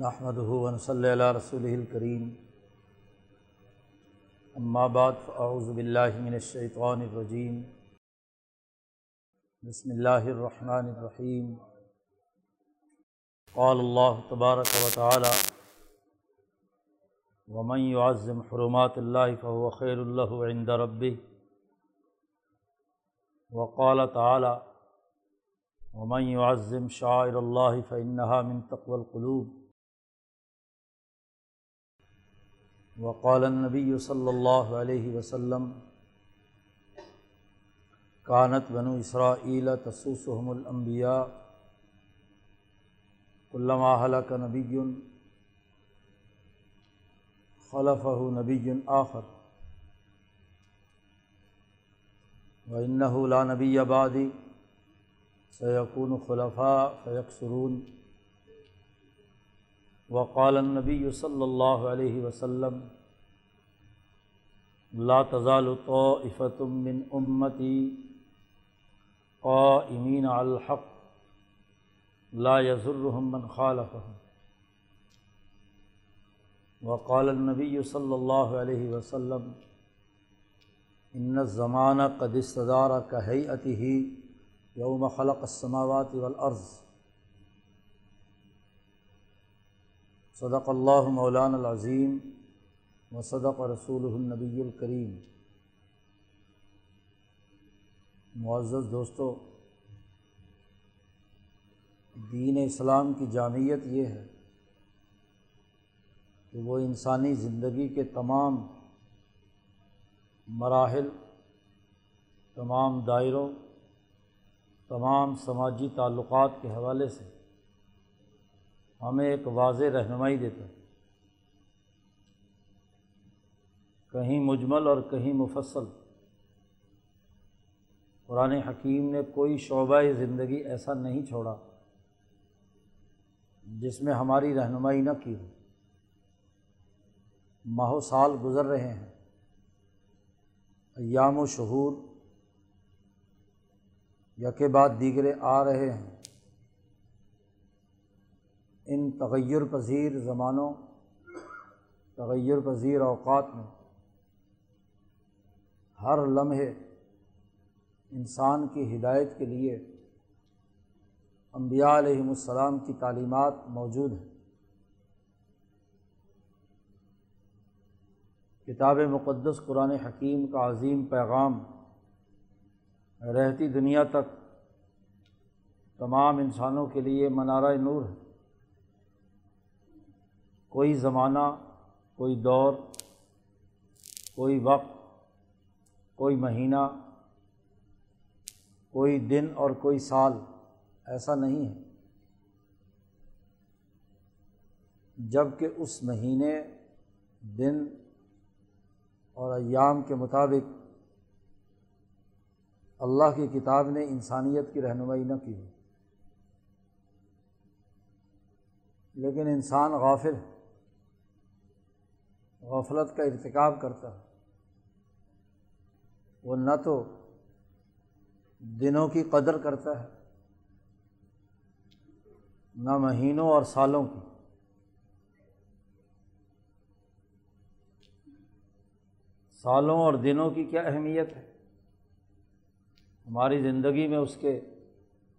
نحمد ہُون صلی اللہ رسول الکریم بعد فاعوذ باللہ من الشیطان الرجیم بسم اللہ الرحمن الرحیم قال اللہ تبارک و تعالی ومن يعظم حرمات اللہ فهو خیر اللہ عند ربه. وقال تعالی ومن يعظم شاعر اللہ فإنها من تقوى القلوب. وقال النبی صلی اللہ علیہ وسلم، کانت بنو اسرائیل تسوسحم الانبیاء علامہ حلق نبی خلف نبی آخر۔ و لا نبی آبادی سیقون خلفاء فیکسرون وقال النبی صلی اللہ علیہ وسلم، لا تزال طائفة من امتی قائمین الحق، لا يزرهم من خالفهم. وقال النبی صلی اللہ علیہ وسلم، ان الزمان قد استدار كهيئته يوم خلق السماوات والارض. صدق اللہ مولان العظیم و صدق رسول النبی الکریم۔ معزز دوستو، دین اسلام کی جامعت یہ ہے کہ وہ انسانی زندگی کے تمام مراحل، تمام دائروں، تمام سماجی تعلقات کے حوالے سے ہمیں ایک واضح رہنمائی دیتا ہے۔ کہیں مجمل اور کہیں مفصل۔ قرآن حکیم نے کوئی شعبہ زندگی ایسا نہیں چھوڑا جس میں ہماری رہنمائی نہ کی ہو۔ ماہ سال گزر رہے ہیں۔ ایام و شہور یکے بعد دیگرے آ رہے ہیں۔ ان تغیر پذیر زمانوں، تغیر پذیر اوقات میں ہر لمحے انسان کی ہدایت کے لیے انبیاء علیہم السلام کی تعلیمات موجود ہیں۔ کتاب مقدس قرآن حکیم کا عظیم پیغام رہتی دنیا تک تمام انسانوں کے لیے منارہ نور ہے۔ کوئی زمانہ، کوئی دور، کوئی وقت، کوئی مہینہ، کوئی دن اور کوئی سال، ایسا نہیں ہے۔ جبکہ اس مہینے، دن اور ایام کے مطابق اللہ کی کتاب نے انسانیت کی رہنمائی نہ کی ہو۔ لیکن انسان غافل ہے۔ غفلت کا ارتکاب کرتا ہے۔ وہ نہ تو دنوں کی قدر کرتا ہے، نہ مہینوں اور سالوں کی۔ سالوں اور دنوں کی کیا اہمیت ہے؟ ہماری زندگی میں اس کے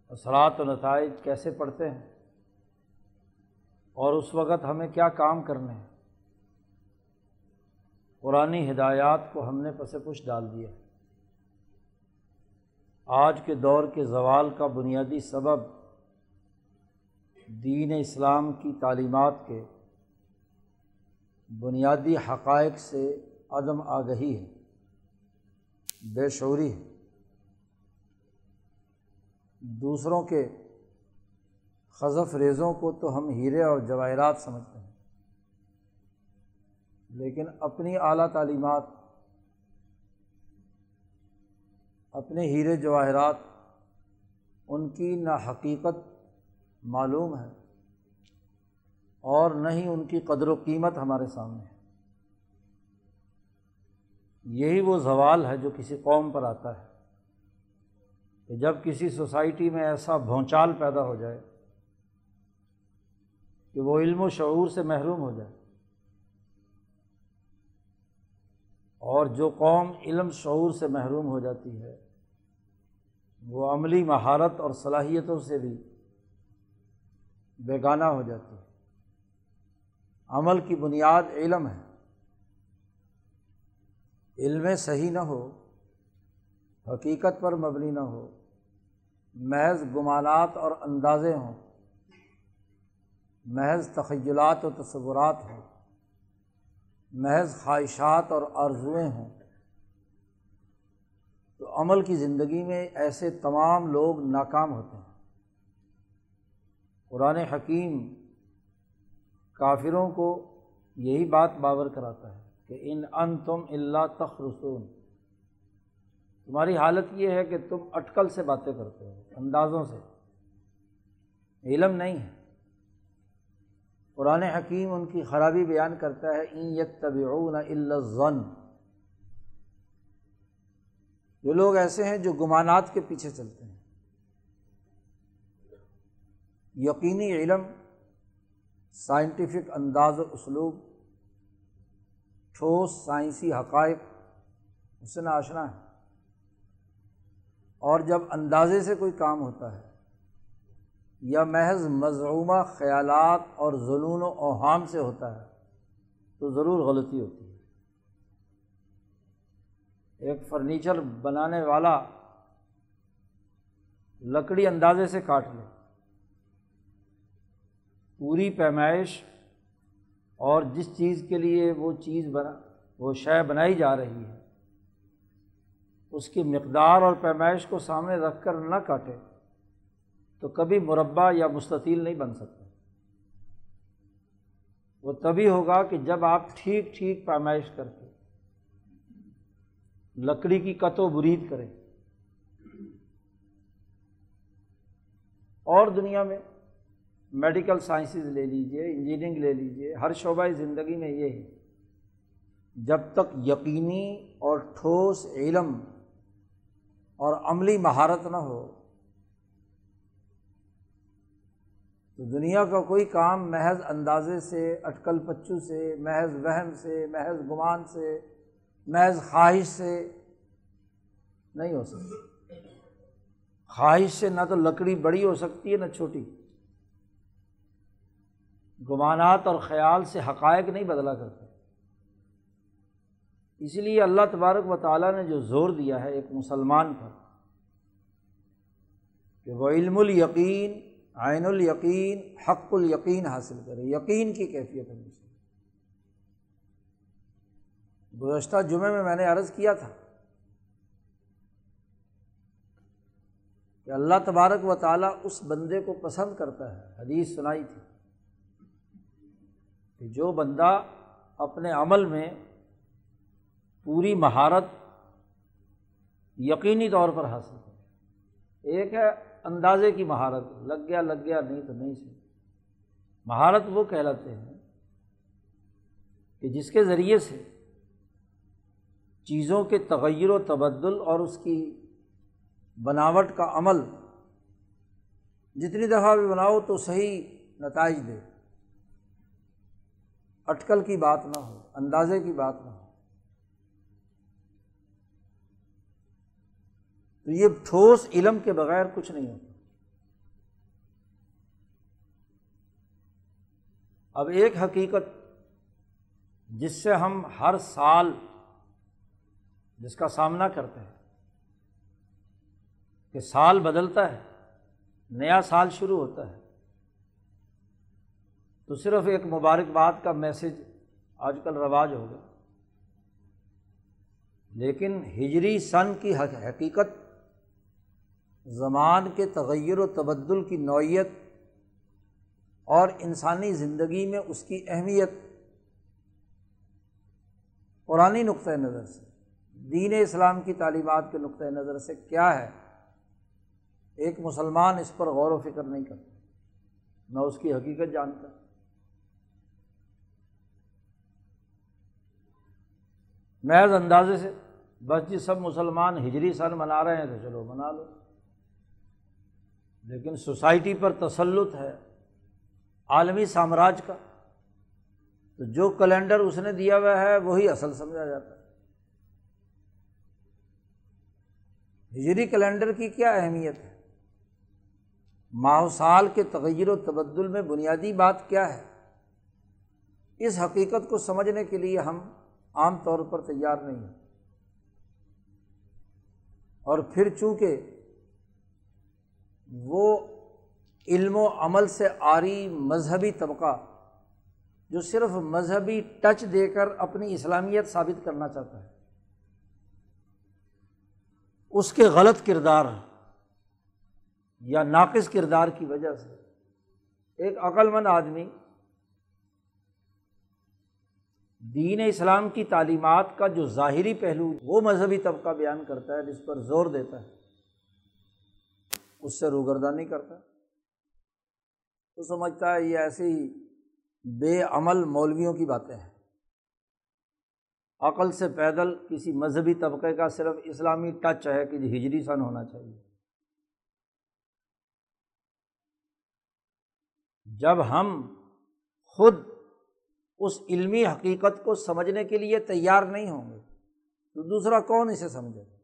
اثرات و نتائج کیسے پڑتے ہیں؟ اور اس وقت ہمیں کیا کام کرنے ہیں؟ قرآن ہدایات کو ہم نے پس پش ڈال دیا آج کے دور کے زوال کا بنیادی سبب دین اسلام کی تعلیمات کے بنیادی حقائق سے عدم آگہی ہے، بے شعوری ہے۔ دوسروں کے خزف ریزوں کو تو ہم ہیرے اور جواہرات سمجھتے ہیں۔ لیکن اپنی اعلیٰ تعلیمات، اپنے ہیرے جواہرات، ان کی نہ حقیقت معلوم ہے اور نہ ہی ان کی قدر و قیمت ہمارے سامنے ہے۔ یہی وہ زوال ہے جو کسی قوم پر آتا ہے کہ جب کسی سوسائٹی میں ایسا بھونچال پیدا ہو جائے کہ وہ علم و شعور سے محروم ہو جائے اور جو قوم علم شعور سے محروم ہو جاتی ہے، وہ عملی مہارت اور صلاحیتوں سے بھی بیگانہ ہو جاتی ہے۔ عمل کی بنیاد علم ہے۔ علم صحیح نہ ہو، حقیقت پر مبنی نہ ہو، محض گمانات اور اندازے ہوں، محض تخیلات و تصورات ہوں۔ محض خواہشات اور آرزوئیں ہوں۔ تو عمل کی زندگی میں ایسے تمام لوگ ناکام ہوتے ہیں۔ قرآن حکیم کافروں کو یہی بات باور کراتا ہے کہ ان ان تم اللہ تخرسون تمہاری حالت یہ ہے کہ تم اٹکل سے باتیں کرتے ہو، اندازوں سے۔ علم نہیں ہے۔ قرآن حکیم ان کی خرابی بیان کرتا ہے، این یت طبی ضن جو لوگ ایسے ہیں جو گمانات کے پیچھے چلتے ہیں۔ یقینی علم سائنٹیفک انداز و اسلوب، ٹھوس سائنسی حقائق، اس سے آشنا ہے۔ اور جب اندازے سے کوئی کام ہوتا ہے یا محض مضعومہ خیالات اور ظلون و اوہام سے ہوتا ہے، تو ضرور غلطی ہوتی ہے۔ ایک فرنیچر بنانے والا لکڑی اندازے سے کاٹ لے۔ پوری پیمائش اور جس چیز کے لیے وہ چیز بنا، وہ شے بنائی جا رہی ہے، اس کی مقدار اور پیمائش کو سامنے رکھ کر نہ کاٹے۔ تو کبھی مربع یا مستطیل نہیں بن سکتا۔ وہ تبھی ہوگا کہ جب آپ ٹھیک ٹھیک پیمائش کر کے لکڑی کی قط و برید کریں۔ اور دنیا میں میڈیکل سائنسز لے لیجیے انجینئرنگ لے لیجیے ہر شعبۂ زندگی میں یہ ہے۔ جب تک یقینی اور ٹھوس علم اور عملی مہارت نہ ہو تو دنیا کا کوئی کام محض اندازے سے، اٹکل پچو سے، محض وہم سے، محض گمان سے، محض خواہش سے نہیں ہو سکتی خواہش سے نہ تو لکڑی بڑی ہو سکتی ہے، نہ چھوٹی۔ گمانات اور خیال سے حقائق نہیں بدلا کرتے۔ اس لیے اللہ تبارک و تعالیٰ نے جو زور دیا ہے ایک مسلمان پر کہ وہ علم الیقین عین الیقین، حق الیقین حاصل کرے، یقین کی کیفیت ہے گزشتہ جمعے میں میں نے عرض کیا تھا کہ اللہ تبارک و تعالیٰ اس بندے کو پسند کرتا ہے، حدیث سنائی تھی، کہ جو بندہ اپنے عمل میں پوری مہارت یقینی طور پر حاصل کرے۔ ایک ہے اندازے کی مہارت، لگ گیا لگ گیا، نہیں تو نہیں سی مہارت وہ کہلاتے ہیں کہ جس کے ذریعے سے چیزوں کے تغیر و تبدل اور اس کی بناوٹ کا عمل، جتنی دفعہ بھی بناؤ تو صحیح نتائج دے۔ اٹکل کی بات نہ ہو، اندازے کی بات نہ ہو۔ تو یہ ٹھوس علم کے بغیر کچھ نہیں ہوتا۔ اب ایک حقیقت جس سے ہم ہر سال جس کا سامنا کرتے ہیں کہ سال بدلتا ہے، نیا سال شروع ہوتا ہے۔ تو صرف ایک مبارکباد کا میسج آج کل رواج ہو گیا۔ لیکن ہجری سن کی حقیقت زمان کے تغیر و تبدل کی نوعیت اور انسانی زندگی میں اس کی اہمیت۔ پرانی نقطۂ نظر سے، دین اسلام کی تعلیمات کے نقطۂ نظر سے کیا ہے؟ ایک مسلمان اس پر غور و فکر نہیں کرتا، نہ اس کی حقیقت جانتا۔ محض اندازے سے، بس جی سب مسلمان ہجری سن منا رہے ہیں تو چلو منا لو۔ لیکن سوسائٹی پر تسلط ہے عالمی سامراج کا، تو جو کیلنڈر اس نے دیا ہوا ہے، وہی اصل سمجھا جاتا ہے۔ ہجری کیلنڈر کی کیا اہمیت ہے؟ ماہ سال کے تغیر و تبدل میں بنیادی بات کیا ہے؟ اس حقیقت کو سمجھنے کے لیے ہم عام طور پر تیار نہیں ہیں۔ اور پھر چونکہ وہ علم و عمل سے آری مذہبی طبقہ جو صرف مذہبی ٹچ دے کر اپنی اسلامیت ثابت کرنا چاہتا ہے۔ اس کے غلط کردار یا ناقص کردار کی وجہ سے۔ ایک عقل مند آدمی دین اسلام کی تعلیمات کا جو ظاہری پہلو وہ مذہبی طبقہ بیان کرتا ہے جس پر زور دیتا ہے۔ اس سے روگردانی کرتا۔ تو سمجھتا ہے یہ ایسے ہی بے عمل مولویوں کی باتیں ہیں۔ عقل سے پیدل کسی مذہبی طبقے کا صرف اسلامی ٹچ ہے کہ ہجری سن ہونا چاہیے۔ جب ہم خود اس علمی حقیقت کو سمجھنے کے لیے تیار نہیں ہوں گے تو دوسرا کون اسے سمجھے؟ گا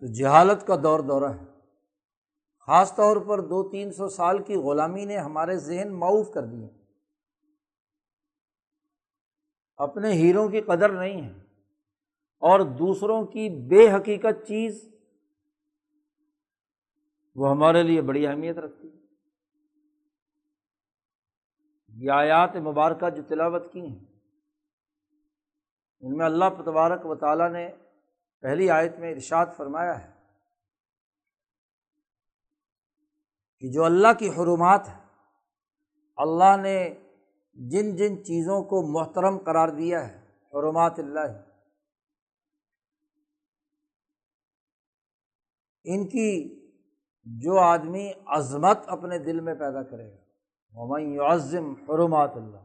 تو جہالت کا دور دورہ ہے۔ خاص طور پر دو تین سو سال کی غلامی نے ہمارے ذہن معاف کر دیے۔ اپنے ہیروں کی قدر نہیں ہے۔ اور دوسروں کی بے حقیقت چیز وہ ہمارے لیے بڑی اہمیت رکھتی ہے۔ یہ آیات مبارکہ جو تلاوت کی ہیں، ان میں اللہ پتوارک و تعالیٰ نے پہلی آیت میں ارشاد فرمایا ہے کہ جو اللہ کی حرمات ہے اللہ نے جن جن چیزوں کو محترم قرار دیا ہے، حرمات اللہ، ان کی جو آدمی عظمت اپنے دل میں پیدا کرے گا عظم حرمات اللہ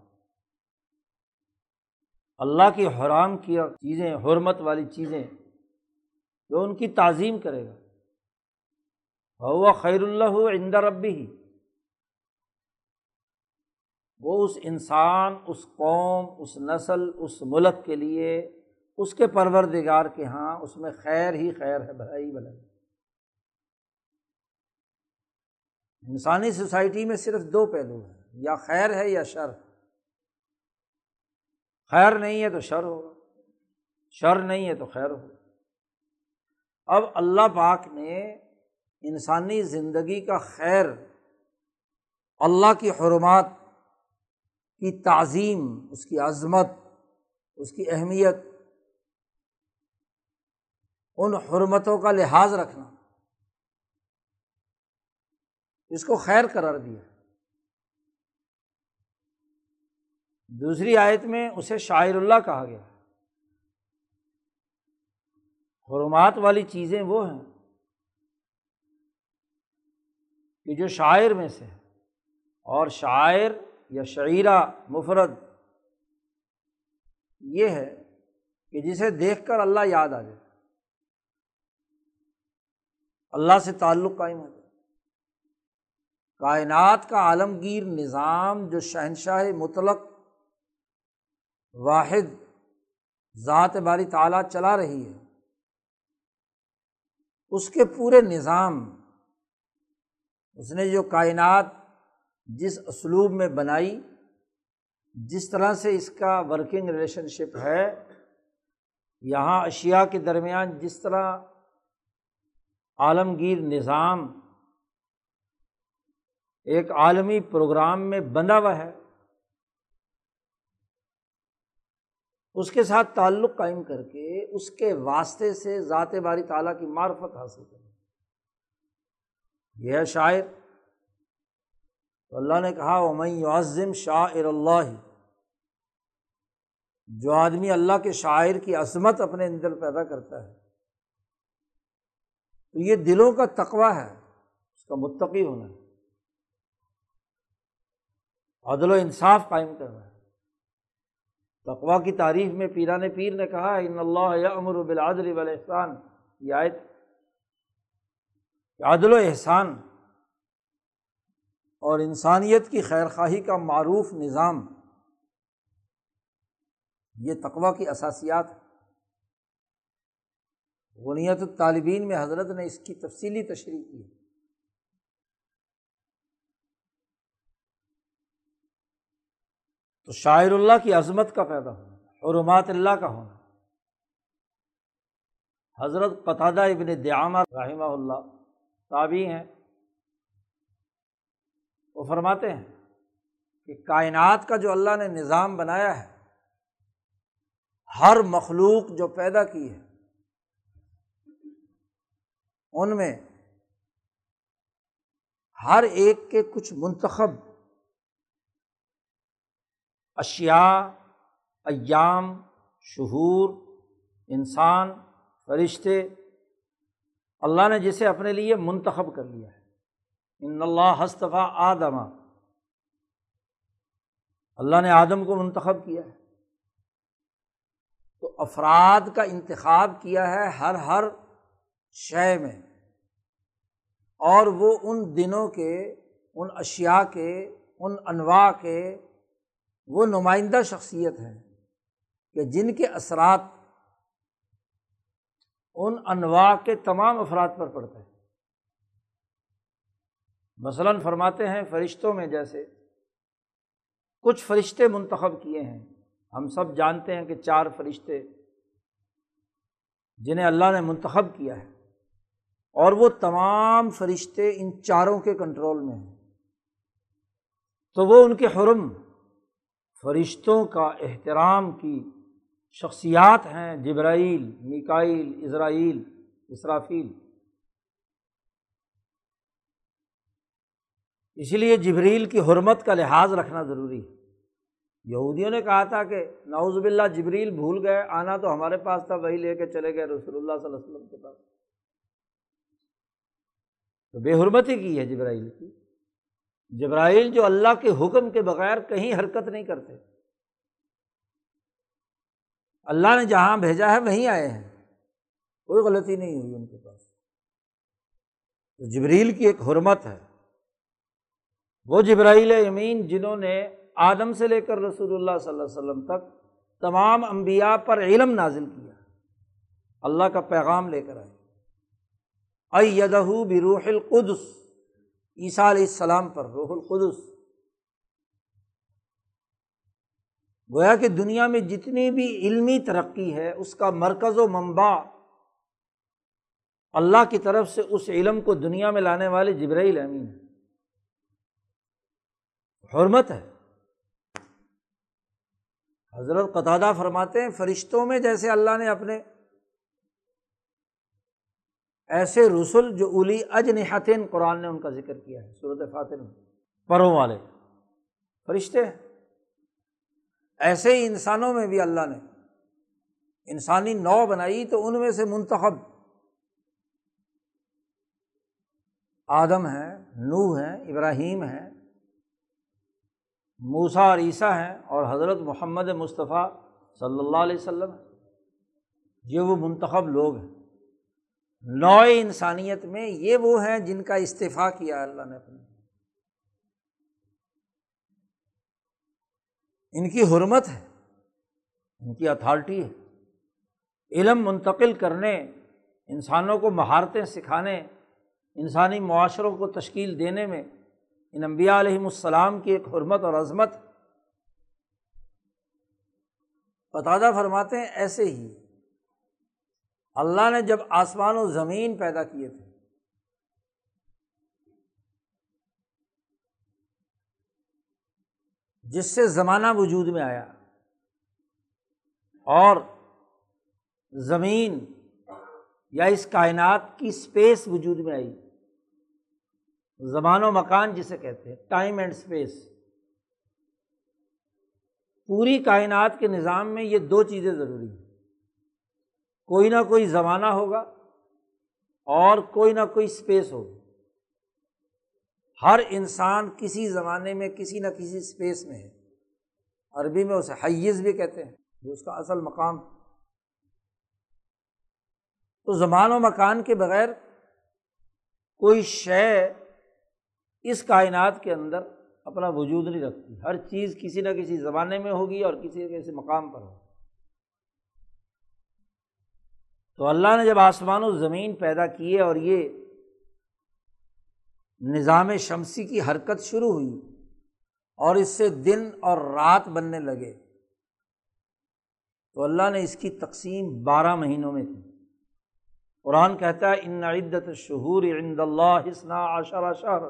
اللہ کی حرام کی چیزیں، حرمت والی چیزیں جو ان کی تعظیم کرے گا۔ وہ خیر اللہ عند ربی ہی وہ اس انسان، اس قوم، اس نسل، اس ملک کے لیے اس کے پروردگار کے یہاں اس میں خیر ہی خیر ہے، بھلائی بھلائی۔ انسانی سوسائٹی میں صرف دو پہلو ہیں، یا خیر ہے یا شر۔ خیر نہیں ہے تو شر ہوگا، شر نہیں ہے تو خیر ہوگا۔ اب اللہ پاک نے انسانی زندگی کا خیر، اللہ کی حرمات کی تعظیم، اس کی عظمت، اس کی اہمیت، ان حرمتوں کا لحاظ رکھنا، اس کو خیر قرار دیا۔ دوسری آیت میں اسے شاعر اللہ کہا گیا۔ حرمات والی چیزیں وہ ہیں کہ جو شاعر میں سے اور شاعر یا شعیرہ مفرد یہ ہے کہ جسے دیکھ کر اللہ یاد آ جائے۔ اللہ سے تعلق قائم ہو جائے۔ کائنات کا عالمگیر نظام جو شہنشاہ مطلق واحد ذات باری تعالیٰ چلا رہی ہے اس کے پورے نظام، اس نے جو کائنات جس اسلوب میں بنائی، جس طرح سے اس کا ورکنگ ریلیشن شپ ہے، یہاں اشیا کے درمیان جس طرح عالمگیر نظام ایک عالمی پروگرام میں بندھا ہوا ہے اس کے ساتھ تعلق قائم کر کے اس کے واسطے سے ذات باری تعالیٰ کی معرفت حاصل کریں۔ یہ ہے شاعر۔ تو اللہ نے کہا عظم شاعر اللہ جو آدمی اللہ کے شاعر کی عظمت اپنے اندر پیدا کرتا ہے، تو یہ دلوں کا تقوا ہے، اس کا متقی ہونا ہے۔ عدل و انصاف قائم کرنا ہے۔ تقوا کی تعریف میں پیران پیر نے کہا، ان اللہ امر بالعدل والاحسان یہ آیت عدل و احسان اور انسانیت کی خیر خواہی کا معروف نظام، یہ تقوا کی اثاسیات غنیت الطالبین میں حضرت نے اس کی تفصیلی تشریح کی تو شاعر اللہ کی عظمت کا پیدا ہونا، حرمات اللہ کا ہونا۔ حضرت قطادہ ابن دیامہ رحمہ اللہ تابی ہیں۔ وہ فرماتے ہیں کہ کائنات کا جو اللہ نے نظام بنایا ہے، ہر مخلوق جو پیدا کی ہے، ان میں ہر ایک کے کچھ منتخب اشیا ایام، شہور، انسان، فرشتے۔ اللہ نے جسے اپنے لیے منتخب کر لیا ہے۔ ان اللہ ہستفا آدما اللہ نے آدم کو منتخب کیا ہے۔ تو افراد کا انتخاب کیا ہے ہر ہر شے میں۔ اور وہ ان دنوں کے، ان اشیا کے، ان انواع کے وہ نمائندہ شخصیت ہیں کہ جن کے اثرات ان انواع کے تمام افراد پر پڑتے ہیں۔ مثلاً فرماتے ہیں فرشتوں میں جیسے کچھ فرشتے منتخب کیے ہیں۔ ہم سب جانتے ہیں کہ چار فرشتے جنہیں اللہ نے منتخب کیا ہے اور وہ تمام فرشتے ان چاروں کے کنٹرول میں ہیں۔ تو وہ ان کے حرم فرشتوں کا احترام کی شخصیات ہیں جبرائیل نکائل اسرائیل، اسرافیل۔ اسی لیے جبریل کی حرمت کا لحاظ رکھنا ضروری ہے۔ یہودیوں نے کہا تھا کہ نعوذ باللہ جبریل بھول گئے، آنا تو ہمارے پاس تھا، وہی لے کے چلے گئے رسول اللہ صلی اللہ علیہ وسلم کے پاس۔ تو بے حرمتی کی ہے جبرائیل کی۔ جبرائیل جو اللہ کے حکم کے بغیر کہیں حرکت نہیں کرتے۔ اللہ نے جہاں بھیجا ہے وہیں آئے ہیں۔ کوئی غلطی نہیں ہوئی ان کے پاس۔ تو جبریل کی ایک حرمت ہے۔ وہ جبرائیل امین جنہوں نے آدم سے لے کر رسول اللہ صلی اللہ علیہ وسلم تک تمام انبیاء پر علم نازل کیا۔ اللہ کا پیغام لے کر آئے۔ ایدہ بروح القدس۔ عیسیٰ علیہ السلام پر، روح القدس۔ گویا کہ دنیا میں جتنی بھی علمی ترقی ہے، اس کا مرکز و منبع اللہ کی طرف سے اس علم کو دنیا میں لانے والے جبرائیل امین حرمت ہے۔ حضرت قطادہ فرماتے ہیں، فرشتوں میں جیسے اللہ نے اپنے ایسے رسول جو الی اج قرآن نے ان کا ذکر کیا ہے صورت فاتر میں۔ پروں والے، فرشتے ہیں۔ ایسے ہی انسانوں میں بھی اللہ نے انسانی نو بنائی تو ان میں سے منتخب۔ آدم ہیں نو ہیں ابراہیم ہیں موسا اور عیسیٰ ہیں اور حضرت محمد مصطفیٰ صلی اللہ علیہ وسلم یہ وہ منتخب لوگ ہیں۔ نو انسانیت میں یہ وہ ہیں جن کا استعفیٰ کیا اللہ نے اپنے ان کی حرمت ہے، ان کی اتھارٹی ہے۔ علم منتقل کرنے، انسانوں کو مہارتیں سکھانے، انسانی معاشروں کو تشکیل دینے میں ان انبیاء علیہم السلام کی ایک حرمت اور عظمت۔ بتادہ فرماتے ہیں، ایسے ہی اللہ نے جب آسمان و زمین پیدا کیے تھے، جس سے زمانہ وجود میں آیا اور زمین یا اس کائنات کی اسپیس وجود میں آئی، زمان و مکان جسے کہتے ہیں، ٹائم اینڈ اسپیس پوری کائنات کے نظام میں یہ دو چیزیں ضروری ہیں۔ کوئی نہ کوئی زمانہ ہوگا اور کوئی نہ کوئی اسپیس ہوگی۔ ہر انسان کسی زمانے میں کسی نہ کسی اسپیس میں ہے۔ عربی میں اسے حیز بھی کہتے ہیں، جو اس کا اصل مقام۔ تو زمان و مکان کے بغیر کوئی شے اس کائنات کے اندر اپنا وجود نہیں رکھتی۔ ہر چیز کسی نہ کسی زمانے میں ہوگی اور کسی نہ کسی مقام پر ہوگی۔ تو اللہ نے جب آسمان و زمین پیدا کیے اور یہ نظام شمسی کی حرکت شروع ہوئی اور اس سے دن اور رات بننے لگے، تو اللہ نے اس کی تقسیم بارہ مہینوں میں کی۔ قرآن کہتا ہے، ان عدت شہور عند اللہ حسنا عشر شہر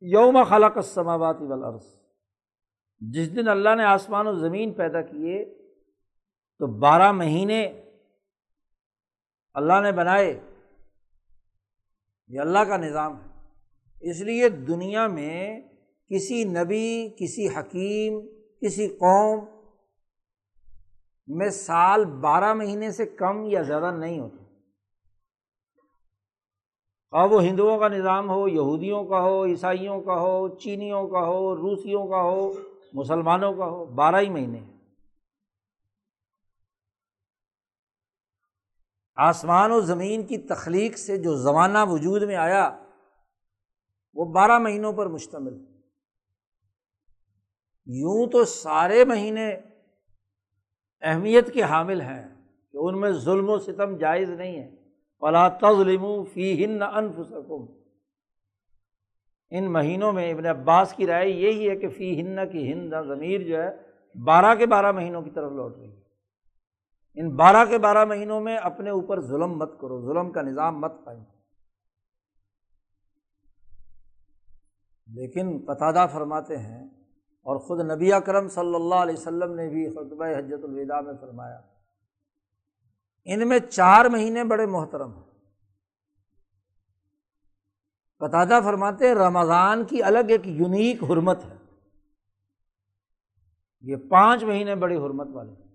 یوم خلق السماوات والارض۔ جس دن اللہ نے آسمان و زمین پیدا کیے تو بارہ مہینے اللہ نے بنائے، یہ اللہ کا نظام ہے۔ اس لیے دنیا میں کسی نبی، کسی حکیم، کسی قوم میں سال بارہ مہینے سے کم یا زیادہ نہیں ہوتا۔ اب وہ ہندوؤں کا نظام ہو، یہودیوں کا ہو، عیسائیوں کا ہو، چینیوں کا ہو، روسیوں کا ہو، مسلمانوں کا ہو، بارہ ہی مہینے۔ آسمان و زمین کی تخلیق سے جو زمانہ وجود میں آیا، وہ بارہ مہینوں پر مشتمل۔ یوں تو سارے مہینے اہمیت کے حامل ہیں کہ ان میں ظلم و ستم جائز نہیں ہے۔ فلا تظلم فی ہند انف سکم ان مہینوں میں ابن عباس کی رائے یہی ہے کہ فی ہند کی ہند ضمیر جو ہے، بارہ کے بارہ مہینوں کی طرف لوٹ رہی ہے۔ ان بارہ کے بارہ مہینوں میں اپنے اوپر ظلم مت کرو، ظلم کا نظام مت پائیں لیکن قطادہ فرماتے ہیں اور خود نبی اکرم صلی اللہ علیہ وسلم نے بھی خطبہ حجت الوداع میں فرمایا، ان میں چار مہینے بڑے محترم ہیں۔ قطادہ فرماتے رمضان کی الگ ایک یونیک حرمت ہے۔ یہ پانچ مہینے بڑی حرمت والے ہیں۔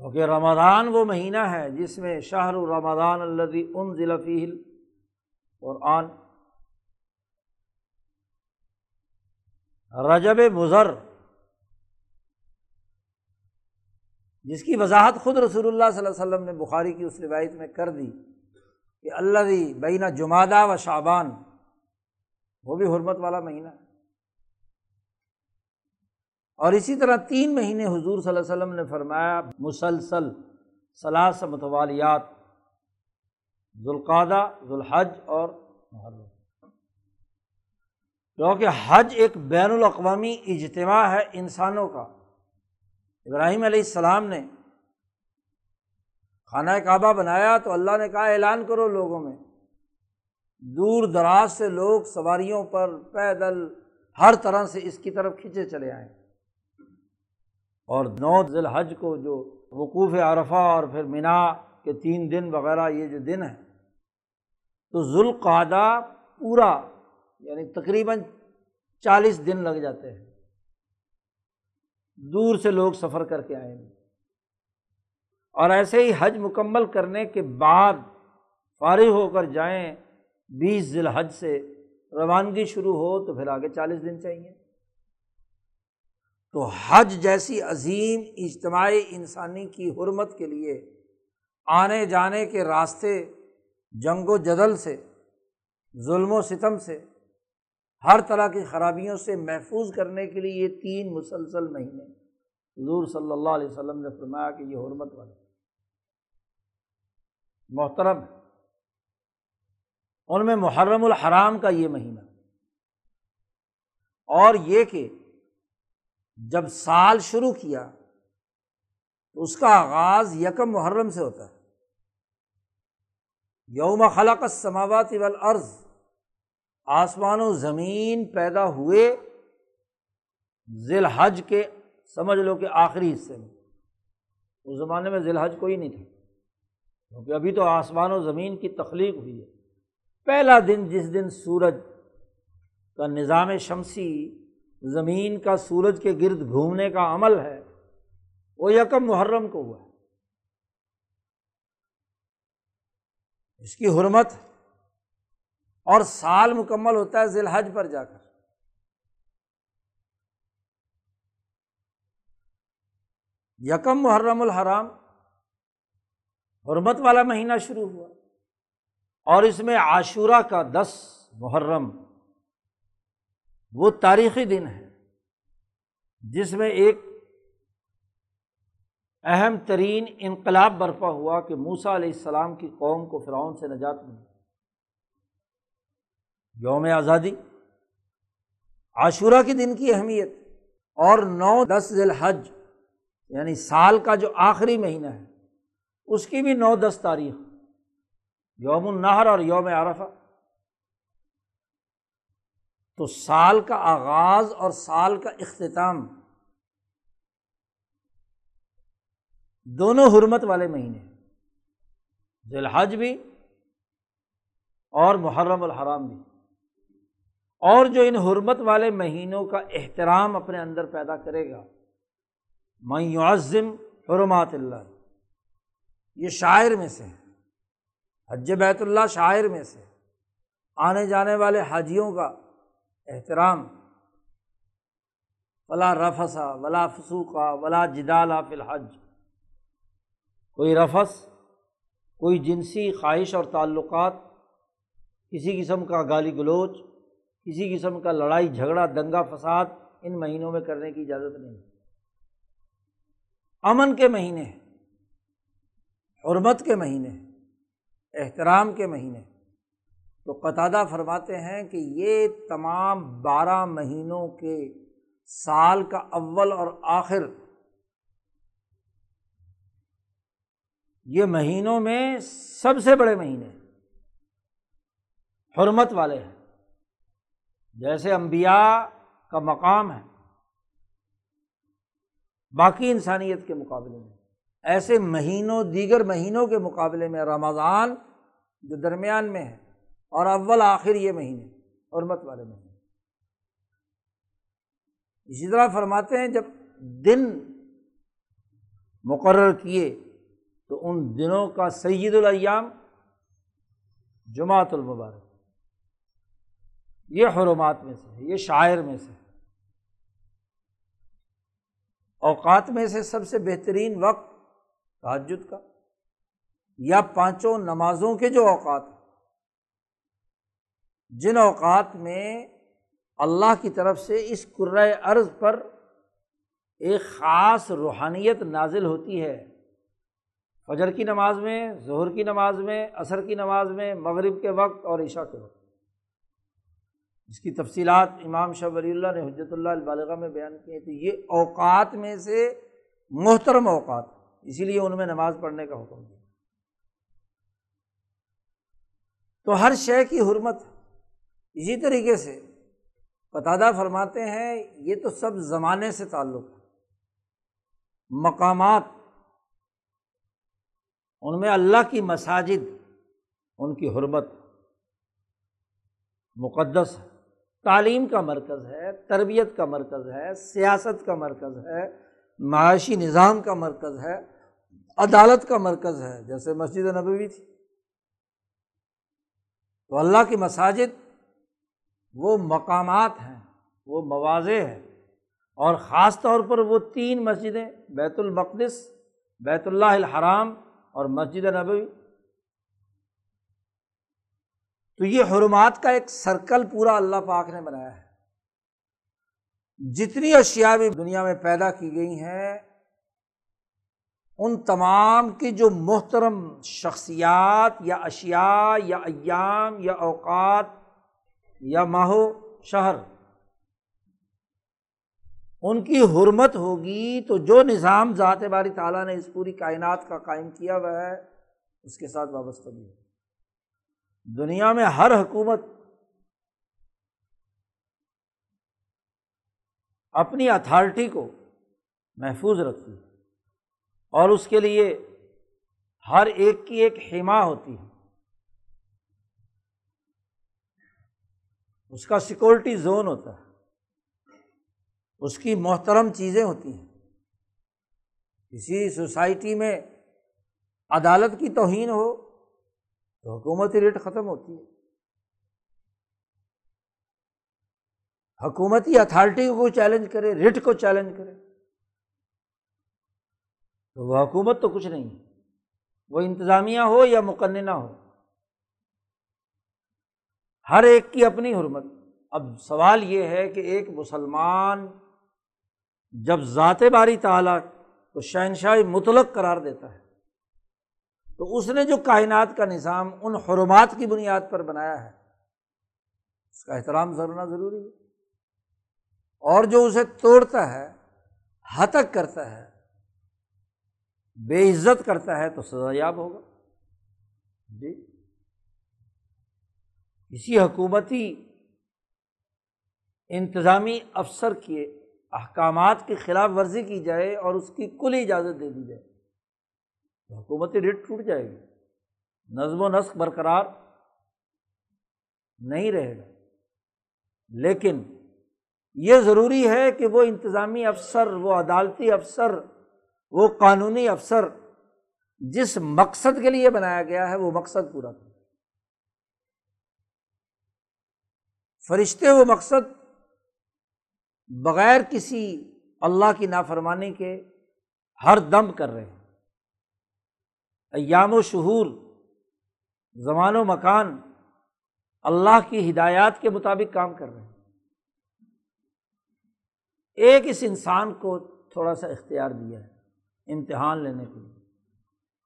کیونکہ رمضان وہ مہینہ ہے جس میں شاہ رمضان الدی ان ضلع فیل اور آن رجب مضر، جس کی وضاحت خود رسول اللہ صلی اللہ علیہ وسلم نے بخاری کی اس روایت میں کر دی کہ اللہ بینہ جمادہ و شابان وہ بھی حرمت والا مہینہ ہے۔ اور اسی طرح تین مہینے حضور صلی اللہ علیہ وسلم نے فرمایا، مسلسل ثلاث متوالیات ذوالقادہ ذوالحج اور محرم۔ کیونکہ حج ایک بین الاقوامی اجتماع ہے انسانوں کا۔ ابراہیم علیہ السلام نے خانہ کعبہ بنایا تو اللہ نے کہا، اعلان کرو لوگوں میں، دور دراز سے لوگ سواریوں پر پیدل ہر طرح سے اس کی طرف کھینچے چلے آئیں۔ اور نو ذی الحج کو جو وقوف عرفہ اور پھر منا کے تین دن وغیرہ یہ جو دن ہیں، تو ذوالقادہ پورا یعنی تقریباً چالیس دن لگ جاتے ہیں۔ دور سے لوگ سفر کر کے آئیں گے اور ایسے ہی حج مکمل کرنے کے بعد فارغ ہو کر جائیں، بیس ذی الحج سے روانگی شروع ہو تو پھر آگے چالیس دن چاہیے۔ تو حج جیسی عظیم اجتماعی انسانی کی حرمت کے لیے آنے جانے کے راستے جنگ و جدل سے، ظلم و ستم سے، ہر طرح کی خرابیوں سے محفوظ کرنے کے لیے یہ تین مسلسل مہینے۔ حضور صلی اللہ علیہ وسلم نے فرمایا کہ یہ حرمت والے محترم، ان میں محرم الحرام کا یہ مہینہ۔ اور یہ کہ جب سال شروع کیا تو اس کا آغاز یکم محرم سے ہوتا ہے۔ یوم خلق سماوات والارض آسمان و زمین پیدا ہوئے ذی الحج کے، سمجھ لو کہ آخری حصے میں۔ اس زمانے میں ذی الحج کوئی نہیں تھا، کیونکہ ابھی تو آسمان و زمین کی تخلیق ہوئی ہے۔ پہلا دن جس دن سورج کا نظام شمسی زمین کا سورج کے گرد گھومنے کا عمل ہے۔ وہ یکم محرم کو ہوا ہے۔ اس کی حرمت اور سال مکمل ہوتا ہے ذی الحج پر جا کر۔ یکم محرم الحرام، حرمت والا مہینہ شروع ہوا اور اس میں عاشورہ کا دس محرم۔ وہ تاریخی دن ہے جس میں ایک اہم ترین انقلاب برپا ہوا کہ موسا علیہ السلام کی قوم کو فرعون سے نجات ملی۔ یوم آزادی، عاشورہ کے دن کی اہمیت، اور نو دس ذی الحج یعنی سال کا جو آخری مہینہ ہے، اس کی بھی نو دس تاریخ، یوم النہر اور یوم عرفہ۔ تو سال کا آغاز اور سال کا اختتام دونوں حرمت والے مہینے ذی الحج بھی اور محرم الحرام بھی۔ اور جو ان حرمت والے مہینوں کا احترام اپنے اندر پیدا کرے گا میں یعظم حرمات اللہ، یہ شاعر میں سے، حج بیت اللہ شاعر میں سے، آنے جانے والے حاجیوں کا احترام۔ ولا رفسا ولا فسوقہ ولا جدالہ فی الحج۔ کوئی رفس کوئی جنسی خواہش اور تعلقات، کسی قسم کا گالی گلوچ، کسی قسم کا لڑائی جھگڑا، دنگا فساد، ان مہینوں میں کرنے کی اجازت نہیں۔ امن کے مہینے، حرمت کے مہینے، احترام کے مہینے تو قطادہ فرماتے ہیں کہ یہ تمام بارہ مہینوں کے سال کا اول اور آخر یہ مہینوں میں سب سے بڑے مہینے حرمت والے ہیں۔ جیسے امبیا کا مقام ہے، باقی انسانیت کے مقابلے میں۔ ایسے مہینوں، دیگر مہینوں کے مقابلے میں رمضان جو درمیان میں ہے اور اول آخر یہ مہینے، حرمت والے مہینے۔ اسی طرح فرماتے ہیں جب دن مقرر کیے تو ان دنوں کا سید الیام جماعت المبارک۔ یہ حرمات میں سے یہ شاعر میں سے اوقات میں سے سب سے بہترین وقت تحجد کا یا پانچوں نمازوں کے جو اوقات ہیں۔ جن اوقات میں اللہ کی طرف سے اس قرۂۂ عرض پر ایک خاص روحانیت نازل ہوتی ہے۔ فجر کی نماز میں، ظہر کی نماز میں، عصر کی نماز میں، مغرب کے وقت اور عشاء کے وقت۔ اس کی تفصیلات امام شاہ ولی اللہ نے حجرت اللہ البالغ میں بیان کیے تو یہ اوقات میں سے محترم اوقات، اسی لیے ان میں نماز پڑھنے کا حکم دیا۔ تو ہر شے کی حرمت اسی طریقے سے قطادہ فرماتے ہیں، یہ تو سب زمانے سے تعلق ہے۔ مقامات، ان میں اللہ کی مساجد، ان کی حرمت مقدس ہے۔ تعلیم کا مرکز ہے، تربیت کا مرکز ہے، سیاست کا مرکز ہے، معاشی نظام کا مرکز ہے، عدالت کا مرکز ہے، جیسے مسجد نبوی تھی۔ تو اللہ کی مساجد وہ مقامات ہیں، وہ مواضع ہیں۔ اور خاص طور پر وہ تین مسجدیں، بیت المقدس، بیت اللہ الحرام اور مسجد نبوی۔ تو یہ حرمات کا ایک سرکل پورا اللہ پاک نے بنایا ہے۔ جتنی اشیا بھی دنیا میں پیدا کی گئی ہیں، ان تمام کی جو محترم شخصیات یا اشیا یا ایام یا اوقات یا ماہو شہر۔ ان کی حرمت ہوگی تو جو نظام ذات باری تعالیٰ نے اس پوری کائنات کا قائم کیا ہوا ہے، اس کے ساتھ وابستہ بھی ہے۔ دنیا میں ہر حکومت اپنی اتھارٹی کو محفوظ رکھتی ہے اور اس کے لیے ہر ایک کی ایک حما ہوتی ہے۔ اس کا سیکورٹی زون ہوتا ہے۔ اس کی محترم چیزیں ہوتی ہیں۔ کسی سوسائٹی میں عدالت کی توہین ہو تو حکومتی ریٹ ختم ہوتی ہے۔ حکومتی اتھارٹی کو چیلنج کرے، ریٹ کو چیلنج کرے۔ تو وہ حکومت تو کچھ نہیں وہ انتظامیہ ہو یا مقننہ ہو۔ ہر ایک کی اپنی حرمت۔ اب سوال یہ ہے کہ ایک مسلمان جب ذات باری تعالیٰ کو شہنشاہ مطلق قرار دیتا ہے، تو اس نے جو کائنات کا نظام ان حرمات کی بنیاد پر بنایا ہے، اس کا احترام ضرورنا ضروری ہے۔ اور جو اسے توڑتا ہے، ہتک کرتا ہے، بے عزت کرتا ہے، تو سزا یاب ہوگا۔ جی۔ کسی حکومتی انتظامی افسر کے احکامات کی خلاف ورزی کی جائے اور اس کی کل اجازت دے دی جائے، تو حکومتی ریٹ ٹوٹ جائے گی۔ نظم و نسق برقرار نہیں رہے گا۔ لیکن یہ ضروری ہے کہ وہ انتظامی افسر، وہ عدالتی افسر، وہ قانونی افسر جس مقصد کے لیے بنایا گیا ہے، وہ مقصد پورا کرے۔ فرشتے وہ مقصد بغیر کسی اللہ کی نافرمانی کے ہر دم کر رہے ہیں۔ ایام و شہور، زمان و مکان اللہ کی ہدایات کے مطابق کام کر رہے ہیں۔ ایک اس انسان کو تھوڑا سا اختیار دیا ہے امتحان لینے کے لیے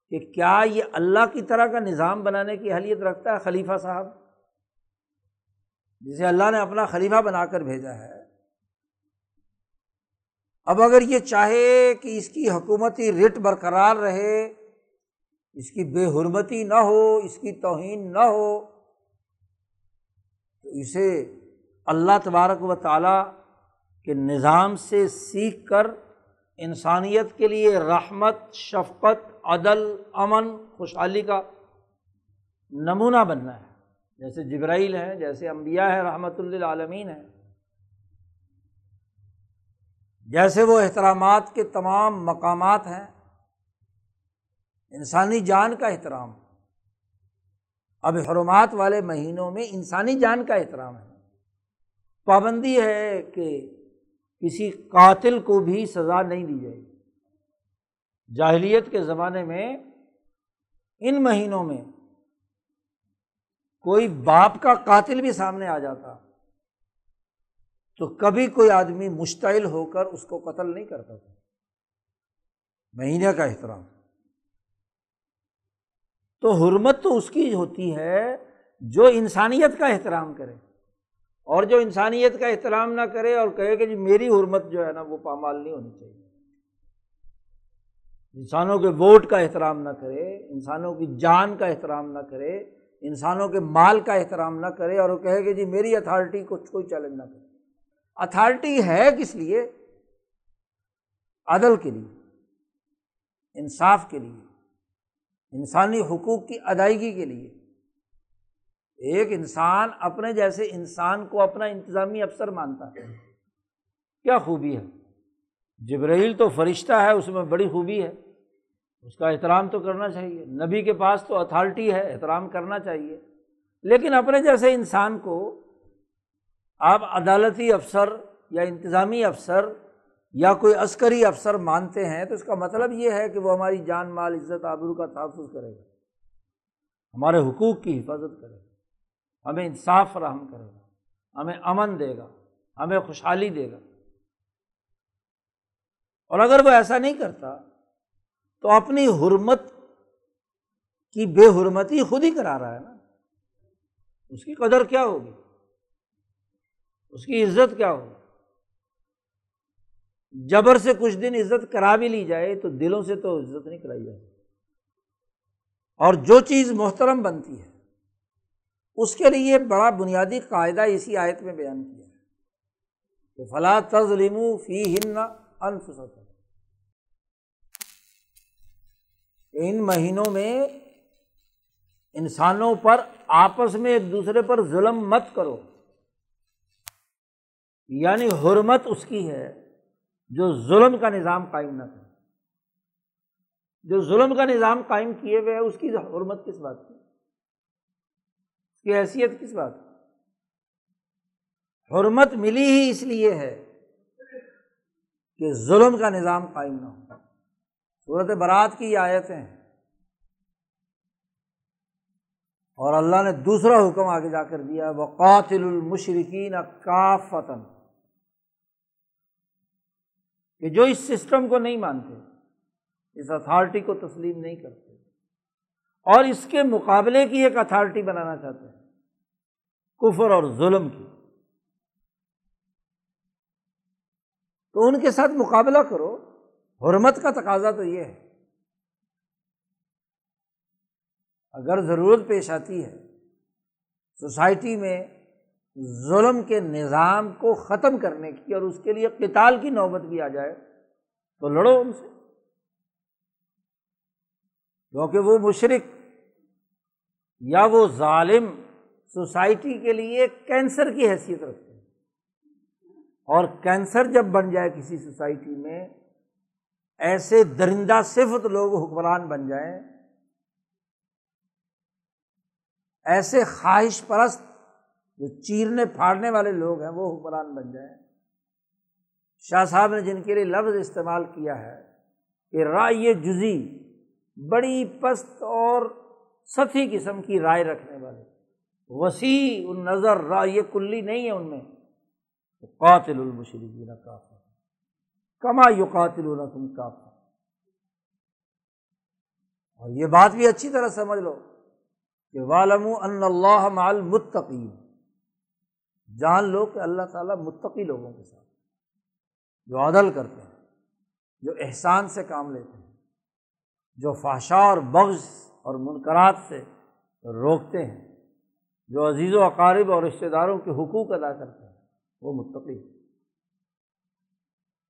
کہ کیا یہ اللہ کی طرح کا نظام بنانے کی اہلیت رکھتا ہے خلیفہ صاحب؟ جسے اللہ نے اپنا خلیفہ بنا کر بھیجا ہے۔ اب اگر یہ چاہے کہ اس کی حکومتی رٹ برقرار رہے، اس کی بے حرمتی نہ ہو، اس کی توہین نہ ہو، تو اسے اللہ تبارک و تعالیٰ کے نظام سے سیکھ کر انسانیت کے لیے رحمت، شفقت، عدل، امن، خوشحالی کا نمونہ بننا ہے۔ جیسے جبرائیل ہیں، جیسے امبیا ہے رحمۃ اللہ عالمین ہے جیسے وہ احترامات کے تمام مقامات ہیں، انسانی جان کا احترام۔ اب حرمات والے مہینوں میں انسانی جان کا احترام ہے۔ پابندی ہے کہ کسی قاتل کو بھی سزا نہیں دی جائے۔ گی جاہلیت کے زمانے میں ان مہینوں میں کوئی باپ کا قاتل بھی سامنے آ جاتا تو کبھی کوئی آدمی مشتعل ہو کر اس کو قتل نہیں کرتا تھا۔ مہینے کا احترام۔ تو حرمت تو اس کی ہوتی ہے جو انسانیت کا احترام کرے۔ اور جو انسانیت کا احترام نہ کرے اور کہے کہ جی میری حرمت جو ہے نا وہ پامال نہیں ہونی چاہیے۔ انسانوں کے ووٹ کا احترام نہ کرے، انسانوں کی جان کا احترام نہ کرے انسانوں کے مال کا احترام نہ کرے اور وہ کہے کہ جی میری اتھارٹی کو کوئی چیلنج نہ کرے۔ اتھارٹی ہے کس لیے؟ عدل کے لیے، انصاف کے لیے، انسانی حقوق کی ادائیگی کے لیے۔ ایک انسان اپنے جیسے انسان کو اپنا انتظامی افسر مانتا ہے۔ کیا خوبی ہے؟ جبرائیل تو فرشتہ ہے، اس میں بڑی خوبی ہے۔ اس کا احترام تو کرنا چاہیے۔ نبی کے پاس تو اتھارٹی ہے، احترام کرنا چاہیے۔ لیکن اپنے جیسے انسان کو آپ عدالتی افسر یا انتظامی افسر یا کوئی عسکری افسر مانتے ہیں تو اس کا مطلب یہ ہے کہ وہ ہماری جان، مال، عزت، آبرو کا تحفظ کرے گا۔ ہمارے حقوق کی حفاظت کرے گا۔ ہمیں انصاف فراہم کرے گا۔ ہمیں امن دے گا۔ ہمیں خوشحالی دے گا۔ اور اگر وہ ایسا نہیں کرتا تو اپنی حرمت کی بے حرمتی خود ہی کرا رہا ہے نا۔ اس کی قدر کیا ہوگی؟ اس کی عزت کیا ہو جبر سے کچھ دن عزت کرا بھی لی جائے تو دلوں سے تو عزت نہیں کرائی جائے اور جو چیز محترم بنتی ہے، اس کے لیے بڑا بنیادی قاعدہ اسی آیت میں بیان کیا ہے کہ فلاں تزلم فی ہن انف ان مہینوں میں انسانوں پر آپس میں ایک دوسرے پر ظلم مت کرو۔ یعنی حرمت اس کی ہے جو ظلم کا نظام قائم نہ کرے۔ جو ظلم کا نظام قائم کیے ہوئے اس کی حرمت کس بات کی؟ اس کی حیثیت کس بات کی؟ حرمت ملی ہی اس لیے ہے کہ ظلم کا نظام قائم نہ ہو۔ صورت برات کی آیتیں۔ اور اللہ نے دوسرا حکم آگے جا کر دیا وہ قاتل المشرقین کافتن کہ جو اس سسٹم کو نہیں مانتے، اس اتھارٹی کو تسلیم نہیں کرتے۔ اور اس کے مقابلے کی ایک اتھارٹی بنانا چاہتے ہیں، کفر اور ظلم کی۔ تو ان کے ساتھ مقابلہ کرو۔ حرمت کا تقاضا تو یہ ہے۔ اگر ضرورت پیش آتی ہے، سوسائٹی میں ظلم کے نظام کو ختم کرنے کی اور اس کے لیے قتال کی نوبت بھی آ جائے تو لڑو ان سے۔ کیونکہ وہ مشرق یا وہ ظالم سوسائٹی کے لیے کینسر کی حیثیت رکھتے ہیں۔ اور کینسر جب بن جائے کسی سوسائٹی میں ایسے درندہ صفت لوگ حکمران بن جائیں، ایسے خواہش پرست جو چیرنے پھاڑنے والے لوگ ہیں، وہ حکمران بن جائیں۔ شاہ صاحب نے جن کے لیے لفظ استعمال کیا ہے کہ رائے جزی بڑی پست اور ستی قسم کی رائے رکھنے والے۔ وسیع نظر رائے کلی نہیں ہے ان میں۔ قاتل المشرقین کافر۔ کما یو قاتل تم کافر اور یہ بات بھی اچھی طرح سمجھ لو کہ والم ان اللہ مال متقین جان لو کہ اللہ تعالیٰ متقی لوگوں کے ساتھ، جو عدل کرتے ہیں، جو احسان سے کام لیتے ہیں، جو فاشا اور بغض اور منقرات سے روکتے ہیں، جو عزیز و اقارب اور رشتے داروں کے حقوق ادا کرتے ہیں، وہ متقی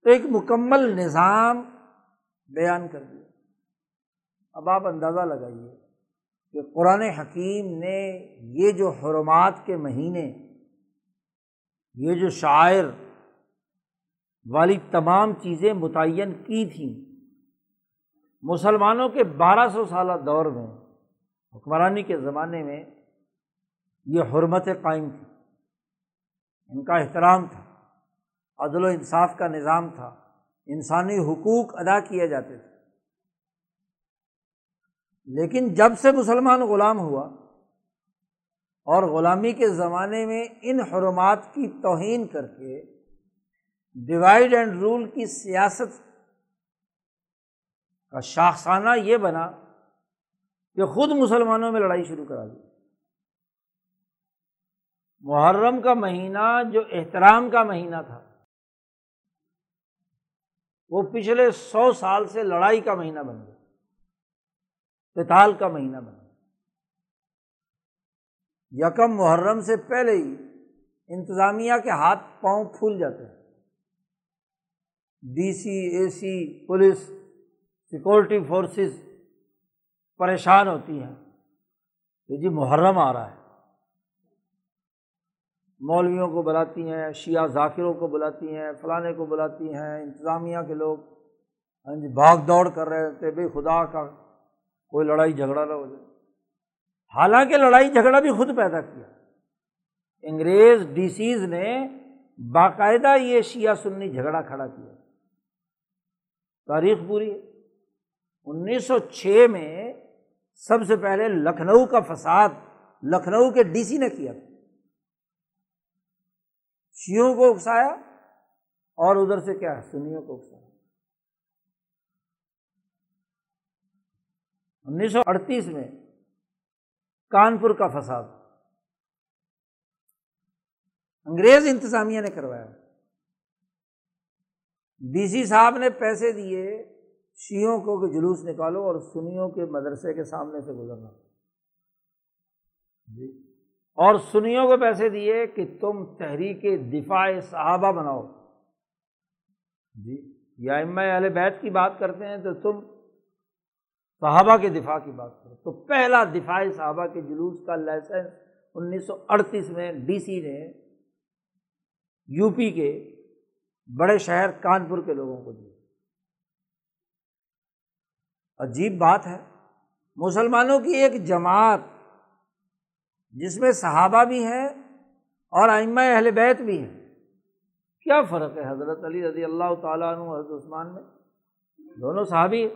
تو ایک مکمل نظام بیان کر دیا۔ اب آپ اندازہ لگائیے کہ قرآن حکیم نے یہ جو حرمات کے مہینے، یہ جو شاعر والی تمام چیزیں متعین کی تھیں، مسلمانوں کے بارہ سو سالہ دور میں، حکمرانی کے زمانے میں یہ حرمت قائم تھی ان کا احترام تھا۔ عدل و انصاف کا نظام تھا۔ انسانی حقوق ادا کیے جاتے تھے۔ لیکن جب سے مسلمان غلام ہوا اور غلامی کے زمانے میں ان حرمات کی توہین کر کے ڈیوائڈ اینڈ رول کی سیاست کا شاخسانہ یہ بنا کہ خود مسلمانوں میں لڑائی شروع کرا دی۔ محرم کا مہینہ جو احترام کا مہینہ تھا وہ پچھلے سو سال سے لڑائی کا مہینہ بن گیا۔ پتال کا مہینہ بن گیا۔ یکم محرم سے پہلے ہی انتظامیہ کے ہاتھ پاؤں پھول جاتے ہیں۔ D C, A C, police, security forces پریشان ہوتی ہیں۔ کہ جی محرم آ رہا ہے۔ مولویوں کو بلاتی ہیں، شیعہ ذاکروں کو بلاتی ہیں، فلانے کو بلاتی ہیں، انتظامیہ کے لوگ۔ ہاں جی بھاگ دوڑ کر رہے تھے، بھائی خدا کا کوئی لڑائی جھگڑا نہ ہو جائے۔ حالانکہ لڑائی جھگڑا بھی خود پیدا کیا۔ انگریز ڈی سیز نے باقاعدہ یہ شیعہ سنی جھگڑا کھڑا کیا۔ تاریخ پوری ہے۔ انیس سو چھ میں سب سے پہلے لکھنؤ کا فساد لکھنؤ کے ڈی سی نے کیا تھا۔ شیوں کو اکسایا اور ادھر سے کیا ہے؟ سنیوں کو اکسایا۔ انیس سو اڑتیس میں کانپور کا فساد۔ انگریز انتظامیہ نے کروایا۔ ڈی سی صاحب نے پیسے دیے شیوں کو کہ جلوس نکالو اور سنیوں کے مدرسے کے سامنے سے گزرنا۔ جی۔ اور سنیوں کو پیسے دیے کہ تم تحریک دفاع صحابہ بناؤ۔ جی یا اما اہل بیت کی بات کرتے ہیں تو تم صحابہ کے دفاع کی بات کرو۔ تو پہلا دفاع صحابہ کے جلوس کا لائسنس انیس سو اڑتیس میں ڈی سی نے، یو پی کے بڑے شہر کانپور کے لوگوں کو دیا۔ عجیب بات ہے۔ مسلمانوں کی ایک جماعت جس میں صحابہ بھی ہیں اور آئمہ اہل بیت بھی ہیں۔ کیا فرق ہے حضرت علی رضی اللہ تعالیٰ عنہ حضرت عثمان میں؟ دونوں صحابی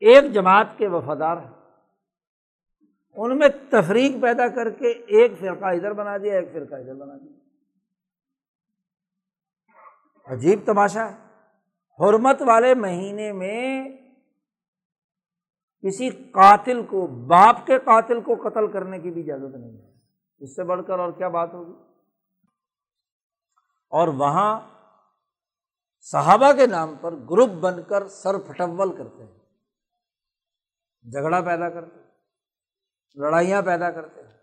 ایک جماعت کے وفادار ہیں۔ ان میں تفریق پیدا کر کے ایک فرقہ ادھر بنا دیا، ایک فرقہ ادھر بنا دیا۔ عجیب تماشا ہے۔ حرمت والے مہینے میں کسی قاتل کو، باپ کے قاتل کو قتل کرنے کی بھی اجازت نہیں ہے۔ اس سے بڑھ کر اور کیا بات ہوگی؟ اور وہاں صحابہ کے نام پر گروپ بن کر سر پھٹول کرتے ہیں۔ جھگڑا پیدا کرتے ہیں۔ لڑائیاں پیدا کرتے ہیں۔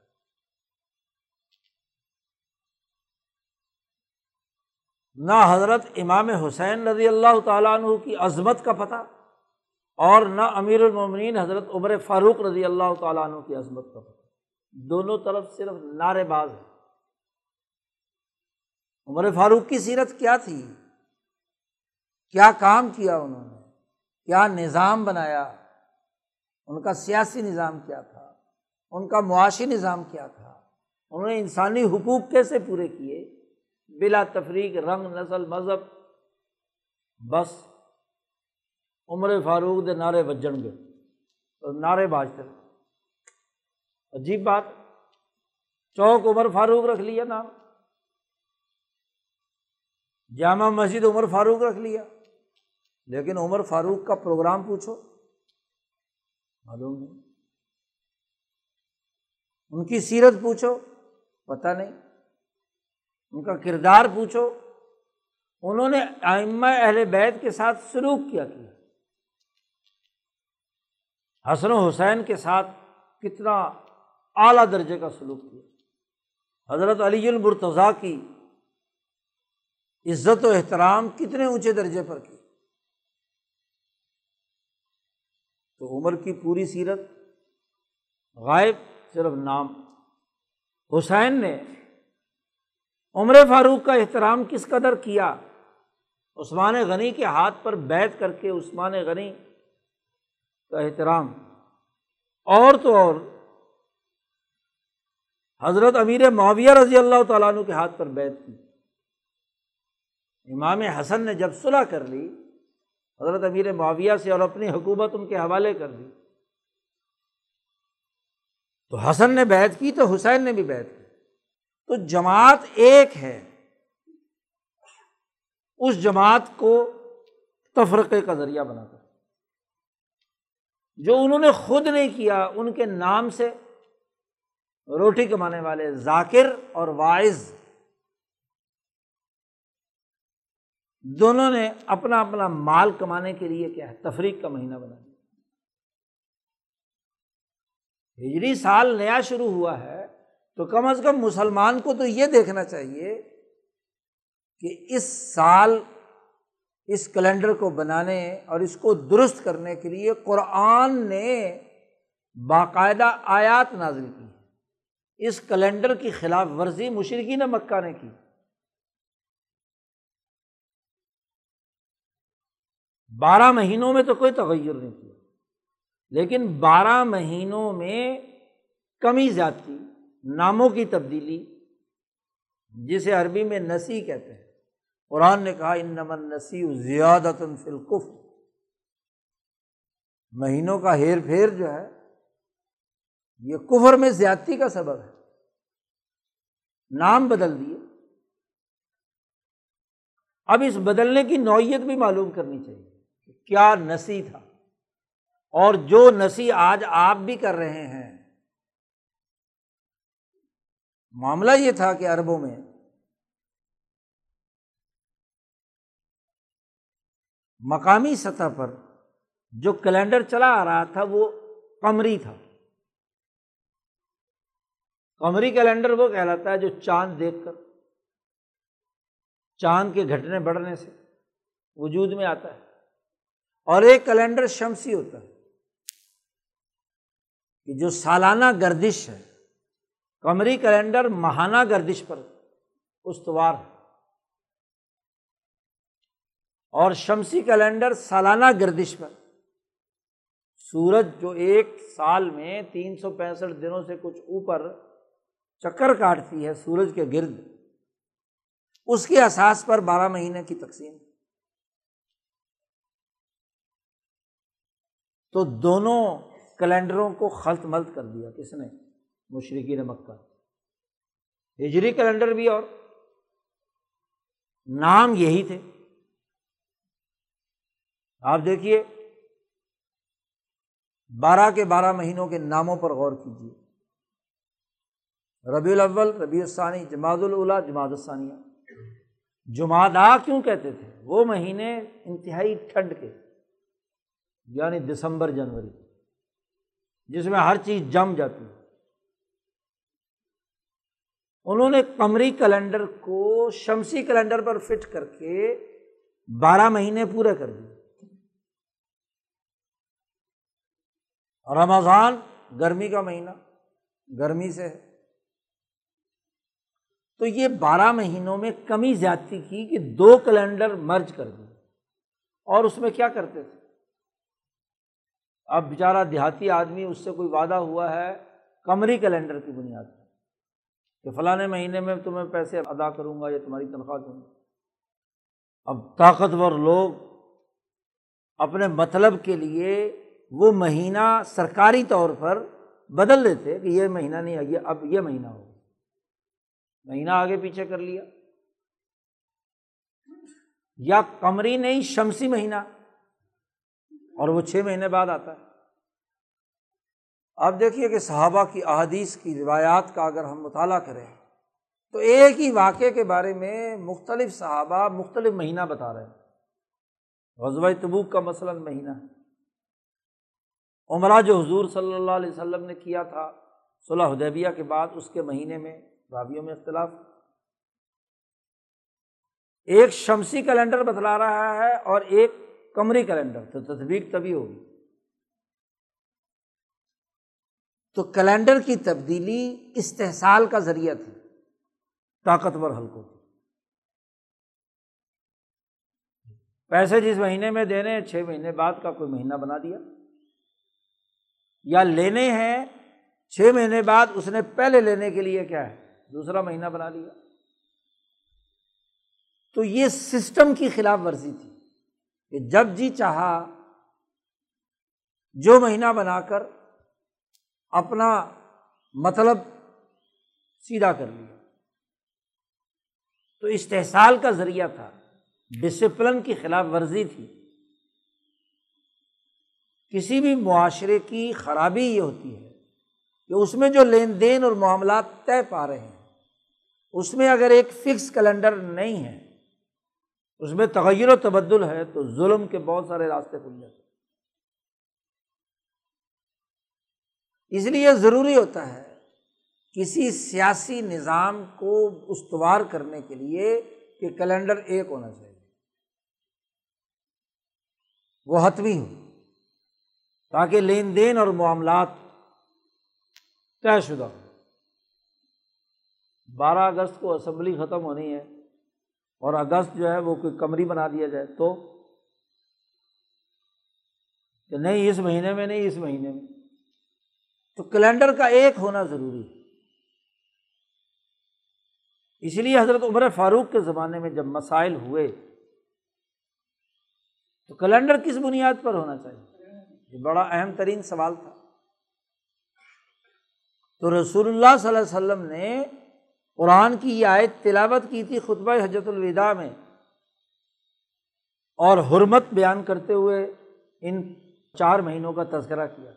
نہ حضرت امام حسین رضی اللہ تعالیٰ عنہ کی عظمت کا پتہ اور نہ امیر المومنین حضرت عمر فاروق رضی اللہ تعالیٰ عنہ کی عظمت کا پتہ دونوں طرف صرف نعرے باز ہے عمر فاروق کی سیرت کیا تھی؟ کیا کام کیا انہوں نے؟ کیا نظام بنایا؟ ان کا سیاسی نظام کیا تھا؟ ان کا معاشی نظام کیا تھا؟ انہوں نے انسانی حقوق کیسے پورے کیے؟ بلا تفریق، رنگ، نسل، مذہب، بس۔ عمر فاروق دے نعرے بجن گے اور نعرے باجتے عجیب بات، چوک عمر فاروق رکھ لیا نام۔ جامع مسجد عمر فاروق رکھ لیا۔ لیکن عمر فاروق کا پروگرام پوچھو، معلوم نہیں۔ ان کی سیرت پوچھو، پتہ نہیں۔ ان کا کردار پوچھو۔ انہوں نے آئمہ اہل بیت کے ساتھ سلوک کیا کیا۔ حسن و حسین کے ساتھ کتنا اعلیٰ درجے کا سلوک کیا۔ حضرت علی المرتضیٰ کی عزت و احترام کتنے اونچے درجے پر کی۔ تو عمر کی پوری سیرت غائب صرف نام۔ حسین نے عمر فاروق کا احترام کس قدر کیا؟ عثمان غنی کے ہاتھ پر بیت کر کے عثمان غنی کا احترام۔ اور تو اور۔ حضرت امیر معاویہ رضی اللہ تعالیٰ عنہ کے ہاتھ پر بیت کی۔ امام حسن نے جب صلاح کر لی، حضرت امیر معاویہ سے اور اپنی حکومت ان کے حوالے کر دی۔ تو حسن نے بیت کی، تو حسین نے بھی بیت کی۔ تو جماعت ایک ہے۔ اس جماعت کو تفرقے کا ذریعہ بنا کر جو انہوں نے خود نہیں کیا، ان کے نام سے روٹی کمانے والے ذاکر اور وائز دونوں نے اپنا اپنا مال کمانے کے لیے کیا ہے، تفریق کا مہینہ بنا دیا۔ ہجری سال نیا شروع ہوا ہے، تو کم از کم مسلمان کو تو یہ دیکھنا چاہیے کہ اس سال اس کیلنڈر کو بنانے اور اس کو درست کرنے کے لیے قرآن نے باقاعدہ آیات نازل کی اس کیلنڈر کی خلاف ورزی مشرقین مکہ نے کی۔ بارہ مہینوں میں تو کوئی تغیر نہیں کیا لیکن بارہ مہینوں میں کمی زیادتی ناموں کی تبدیلی، جسے عربی میں نسی کہتے ہیں۔ قرآن نے کہا ان نمن نسی زیادہ فلقف مہینوں کا ہیر پھیر جو ہے، یہ کفر میں زیادتی کا سبب ہے۔ نام بدل دیے۔ اب اس بدلنے کی نوعیت بھی معلوم کرنی چاہیے کہ کیا نسی تھا۔ اور جو نسی آج آپ بھی کر رہے ہیں۔ معاملہ یہ تھا کہ اربوں میں مقامی سطح پر جو کیلنڈر چلا آ رہا تھا وہ کمری تھا۔ کمری کیلنڈر وہ کہلاتا ہے جو چاند دیکھ کر، چاند کے گھٹنے بڑھنے سے وجود میں آتا ہے۔ اور ایک کیلنڈر شمسی ہوتا ہے کہ جو سالانہ گردش ہے۔ کمری کیلنڈر ماہانہ گردش پر استوار ہے۔ اور شمسی کیلنڈر سالانہ گردش پر۔ سورج جو ایک سال میں تین سو پینسٹھ دنوں سے کچھ اوپر چکر کاٹتی ہے سورج کے گرد۔ اس کے احساس پر بارہ مہینے کی تقسیم۔ تو دونوں کیلنڈروں کو خلط ملت کر دیا کس نے؟ مشرقی نے مکہ۔ ہجری کیلنڈر بھی اور۔ نام یہی تھے۔ آپ دیکھیے، بارہ کے بارہ مہینوں کے ناموں پر غور کیجیے۔ ربیع الاول، ربیع الثانی، جماعت الاولا جماعت الثانیہ۔ جمعہ کیوں کہتے تھے؟ وہ مہینے انتہائی ٹھنڈ کے یعنی دسمبر، جنوری، جس میں ہر چیز جم جاتی۔ ہے انہوں نے قمری کیلنڈر کو شمسی کیلنڈر پر فٹ کر کے بارہ مہینے پورے کر دیے۔ رمضان گرمی کا مہینہ، گرمی سے۔ ہے تو یہ بارہ مہینوں میں کمی زیادتی کی کہ دو کیلنڈر مرج کر دیے اور اس میں کیا کرتے تھے؟ اب بیچارہ دیہاتی آدمی اس سے کوئی وعدہ ہوا ہے، کمری کیلنڈر کی بنیاد پر کہ فلاں مہینے میں تمہیں پیسے ادا کروں گا یا تمہاری تنخواہ دوں گا۔ اب طاقتور لوگ اپنے مطلب کے لیے وہ مہینہ سرکاری طور پر بدل دیتے کہ یہ مہینہ نہیں آئیے اب یہ مہینہ ہو مہینہ آگے پیچھے کر لیا۔ یا کمری نہیں، شمسی مہینہ۔ اور وہ چھ مہینے بعد آتا ہے۔ آپ دیکھیے کہ صحابہ کی احادیث کی روایات کا اگر ہم مطالعہ کریں، تو ایک ہی واقعے کے بارے میں مختلف صحابہ مختلف مہینہ بتا رہے ہیں۔ غزوہ تبوک کا مثلاً مہینہ۔ ہے عمرہ جو حضور صلی اللہ علیہ وسلم نے کیا تھا صلاح حدیبیہ کے بعد اس کے مہینے میں راویوں میں اختلاف۔ ایک شمسی کیلنڈر بتلا رہا ہے اور ایک کمری کیلنڈر، تو تصویر تبھی ہوگی۔ تو کیلنڈر کی تبدیلی استحصال کا ذریعہ تھی، طاقتور حلقوں کی۔ پیسے جس مہینے میں دینے، چھ مہینے بعد کا کوئی مہینہ بنا دیا۔ یا لینے ہیں، چھ مہینے بعد اس نے پہلے لینے کے لیے کیا ہے؟ دوسرا مہینہ بنا لیا۔ تو یہ سسٹم کی خلاف ورزی تھی کہ جب جی چاہا، جو مہینہ بنا کر اپنا مطلب سیدھا کر لیا۔ تو استحصال کا ذریعہ تھا ڈسپلن کی خلاف ورزی تھی۔ کسی بھی معاشرے کی خرابی یہ ہوتی ہے کہ اس میں جو لین دین اور معاملات طے پا رہے ہیں، اس میں اگر ایک فکس کیلنڈر نہیں ہے، اس میں تغیر و تبدل ہے تو ظلم کے بہت سارے راستے کھل جاتے ہیں۔ اس لیے ضروری ہوتا ہے کسی سیاسی نظام کو استوار کرنے کے لیے کہ کیلنڈر ایک ہونا چاہیے۔ وہ حتمی ہو۔ تاکہ لین دین اور معاملات طے شدہ ہو بارہ اگست کو اسمبلی ختم ہونی ہے اور اگست جو ہے وہ کوئی کمری بنا دیا جائے تو؟ کہ نہیں، اس مہینے میں نہیں، اس مہینے میں۔ تو کیلنڈر کا ایک ہونا ضروری ہے۔ اس لیے حضرت عمر فاروق کے زمانے میں جب مسائل ہوئے تو کیلنڈر کس بنیاد پر ہونا چاہیے؟ یہ بڑا اہم ترین سوال تھا۔ تو رسول اللہ صلی اللہ علیہ وسلم نے قرآن کی یہ آیت تلاوت کی تھی خطبہ حجرت الوداع میں۔ اور حرمت بیان کرتے ہوئے ان چار مہینوں کا تذکرہ کیا۔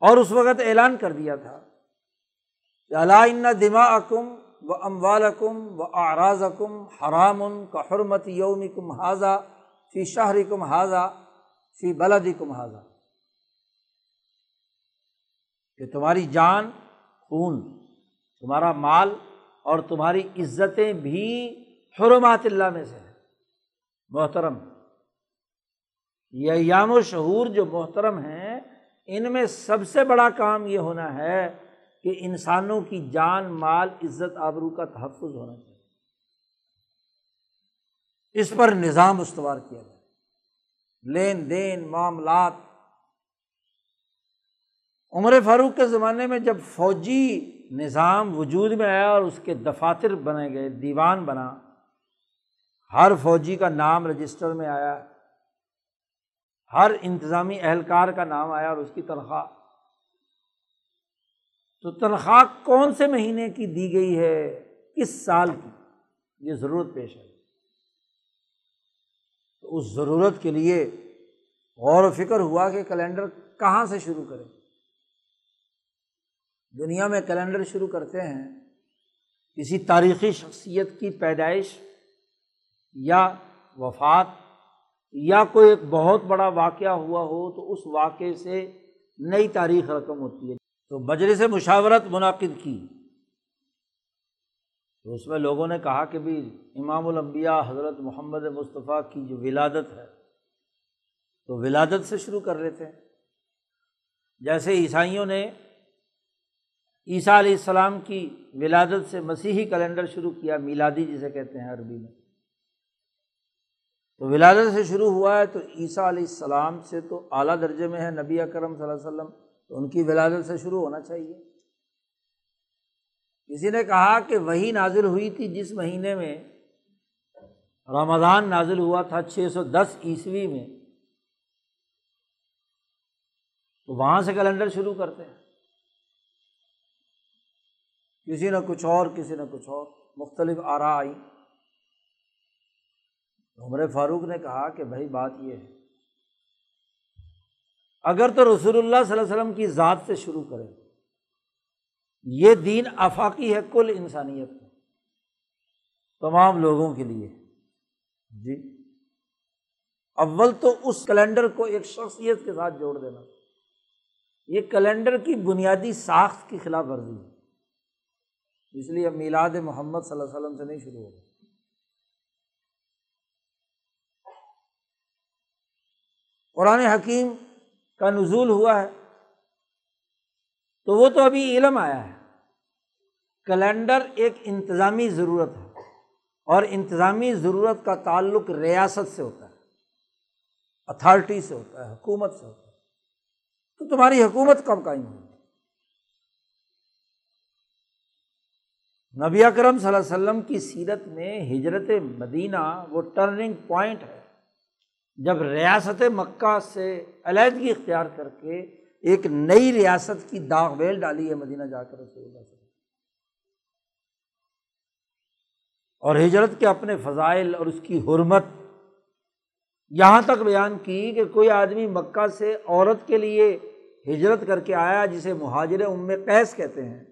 اور اس وقت اعلان کر دیا تھا کہ اللہ دما اکم و اموال اکم و آراز اکم حرام کا حرمت یوم کم حاضہ فی شہر کم حاضہ فی بلدی کو محاذہ کہ تمہاری جان خون، تمہارا مال اور تمہاری عزتیں بھی حرمات اللہ میں سے ہے محترم، یہ ایام و شعور جو محترم ہیں، ان میں سب سے بڑا کام یہ ہونا ہے کہ انسانوں کی جان، مال، عزت، آبرو کا تحفظ ہونا چاہیے۔ اس پر نظام استوار کیا جائے۔ لین دین، معاملات۔ عمر فاروق کے زمانے میں جب فوجی نظام وجود میں آیا اور اس کے دفاتر بنے گئے، دیوان بنا، ہر فوجی کا نام رجسٹر میں آیا، ہر انتظامی اہلکار کا نام آیا اور اس کی تنخواہ۔ تو تنخواہ کون سے مہینے کی دی گئی ہے؟ کس سال کی؟ یہ ضرورت پیش ہے تو اس ضرورت کے لیے غور و فکر ہوا کہ کیلنڈر کہاں سے شروع کریں۔ دنیا میں کیلنڈر شروع کرتے ہیں کسی تاریخی شخصیت کی پیدائش یا وفات یا کوئی ایک بہت بڑا واقعہ ہوا ہو تو اس واقعے سے نئی تاریخ رقم ہوتی ہے۔ تو بجرے سے مشاورت منعقد کی۔ تو اس میں لوگوں نے کہا کہ بھی امام الانبیاء حضرت محمد مصطفیٰ کی جو ولادت ہے، تو ولادت سے شروع کر لیتے ہیں۔ جیسے عیسائیوں نے عیسیٰ علیہ السلام کی ولادت سے مسیحی کیلنڈر شروع کیا، میلادی جسے کہتے ہیں عربی میں۔ تو ولادت سے شروع ہوا ہے تو عیسیٰ علیہ السلام سے تو اعلیٰ درجے میں ہے نبی اکرم صلی اللہ علیہ وسلم، تو ان کی ولادت سے شروع ہونا چاہیے۔ کسی نے کہا کہ وہی نازل ہوئی تھی جس مہینے میں رمضان نازل ہوا تھا چھ سو دس عیسوی میں، تو وہاں سے کیلنڈر شروع کرتے ہیں۔ کسی نے کچھ اور، کسی نے کچھ اور، مختلف آرا آئی۔ عمر فاروق نے کہا کہ بھائی بات یہ ہے، اگر تو رسول اللہ صلی اللہ علیہ وسلم کی ذات سے شروع کریں۔ یہ دین آفاقی ہے کل انسانیت کا تمام لوگوں کے لیے۔ جی۔ اول تو اس کیلنڈر کو ایک شخصیت کے ساتھ جوڑ دینا۔ یہ کیلنڈر کی بنیادی ساخت کی خلاف ورزی ہے۔ اس لیے اب میلاد محمد صلی اللہ علیہ وسلم سے نہیں شروع ہوگا۔ قرآن حکیم کا نزول ہوا ہے۔ تو وہ تو ابھی علم آیا ہے۔ کیلنڈر ایک انتظامی ضرورت ہے اور انتظامی ضرورت کا تعلق ریاست سے ہوتا ہے اتھارٹی سے ہوتا ہے، حکومت سے ہوتا ہے۔ تو تمہاری حکومت کب قائم ہوگی؟ نبی اکرم صلی اللہ علیہ وسلم کی سیرت میں ہجرت مدینہ وہ ٹرننگ پوائنٹ ہے۔ جب ریاست مکہ سے علیحدگی اختیار کر کے ایک نئی ریاست کی داغ ویل ڈالی ہے مدینہ جا کر رسول اللہ اور ہجرت کے اپنے فضائل اور اس کی حرمت۔ یہاں تک بیان کی کہ کوئی آدمی مکہ سے عورت کے لیے ہجرت کر کے آیا جسے مہاجر ام قیس کہتے ہیں،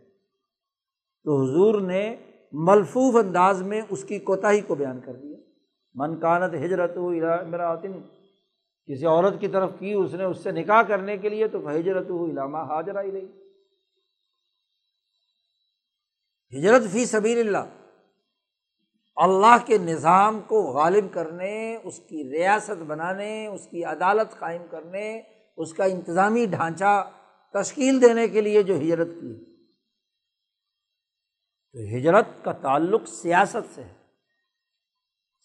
تو حضور نے ملفوف انداز میں اس کی کوتاہی کو بیان کر دیا۔ من کانت ہجرت ہو امراطن کسی عورت کی طرف کی، اس نے اس سے نکاح کرنے کے لیے، تو ہجرت ہو علامہ حاضر آئی رہی ہجرت فی سبیر اللہ۔ اللہ کے نظام کو غالب کرنے، اس کی ریاست بنانے، اس کی عدالت قائم کرنے، اس کا انتظامی ڈھانچہ تشکیل دینے کے لیے جو ہجرت کی۔ تو ہجرت کا تعلق سیاست سے ہے،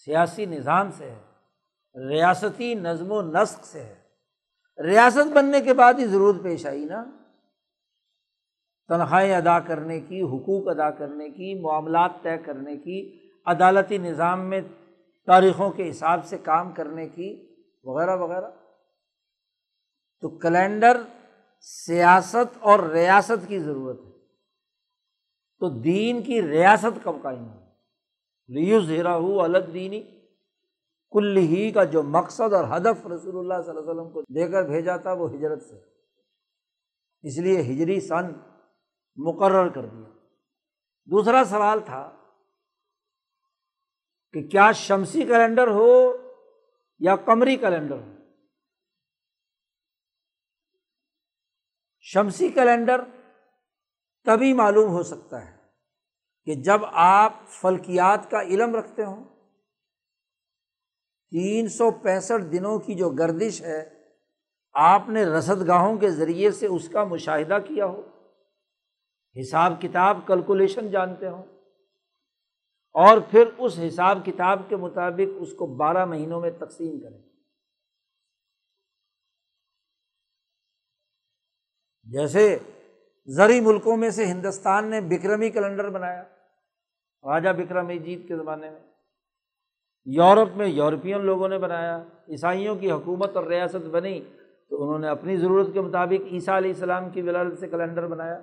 سیاسی نظام سے ہے، ریاستی نظم و نسق سے ہے۔ ریاست بننے کے بعد ہی ضرورت پیش آئی نا۔ تنخواہیں ادا کرنے کی، حقوق ادا کرنے کی، معاملات طے کرنے کی۔ عدالتی نظام میں تاریخوں کے حساب سے کام کرنے کی وغیرہ وغیرہ۔ تو کیلنڈر سیاست اور ریاست کی ضرورت ہے۔ تو دین کی ریاست کب قائم ہو ریو زیرا ہو الگ دینی کل ہی کا جو مقصد اور ہدف رسول اللہ صلی اللہ علیہ وسلم کو دے کر بھیجا تھا وہ ہجرت سے۔ اس لیے ہجری سن مقرر کر دیا۔ دوسرا سوال تھا کہ کیا شمسی کیلنڈر ہو یا قمری کیلنڈر ہو؟ شمسی کیلنڈر تبھی معلوم ہو سکتا ہے کہ جب آپ فلکیات کا علم رکھتے ہوں، تین سو پینسٹھ دنوں کی جو گردش ہے، آپ نے رسد گاہوں کے ذریعے سے اس کا مشاہدہ کیا ہو؟ حساب کتاب کیلکولیشن جانتے ہوں۔ اور پھر اس حساب کتاب کے مطابق اس کو بارہ مہینوں میں تقسیم کریں۔ جیسے زرعی ملکوں میں سے ہندوستان نے بکرمی کیلنڈر بنایا راجا بکرم جیت کے زمانے میں۔ یورپ میں یورپین لوگوں نے بنایا، عیسائیوں کی حکومت اور ریاست بنی تو انہوں نے اپنی ضرورت کے مطابق عیسیٰ علیہ السلام کی ولادت سے کیلنڈر بنایا۔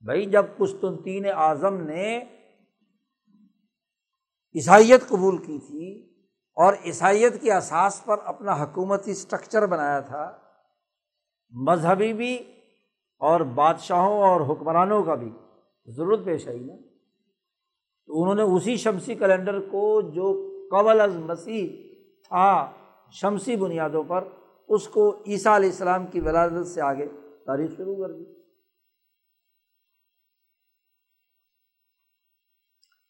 بھائی، جب قسطنطین اعظم نے عیسائیت قبول کی تھی اور عیسائیت کے اساس پر اپنا حکومتی اسٹرکچر بنایا تھا، مذہبی بھی اور بادشاہوں اور حکمرانوں کا بھی ضرورت پیش آئی نا۔ تو انہوں نے اسی شمسی کیلنڈر کو جو قبل از مسیح تھا شمسی بنیادوں پر، اس کو عیسیٰ علیہ السلام کی ولادت سے آگے تاریخ شروع کر دی۔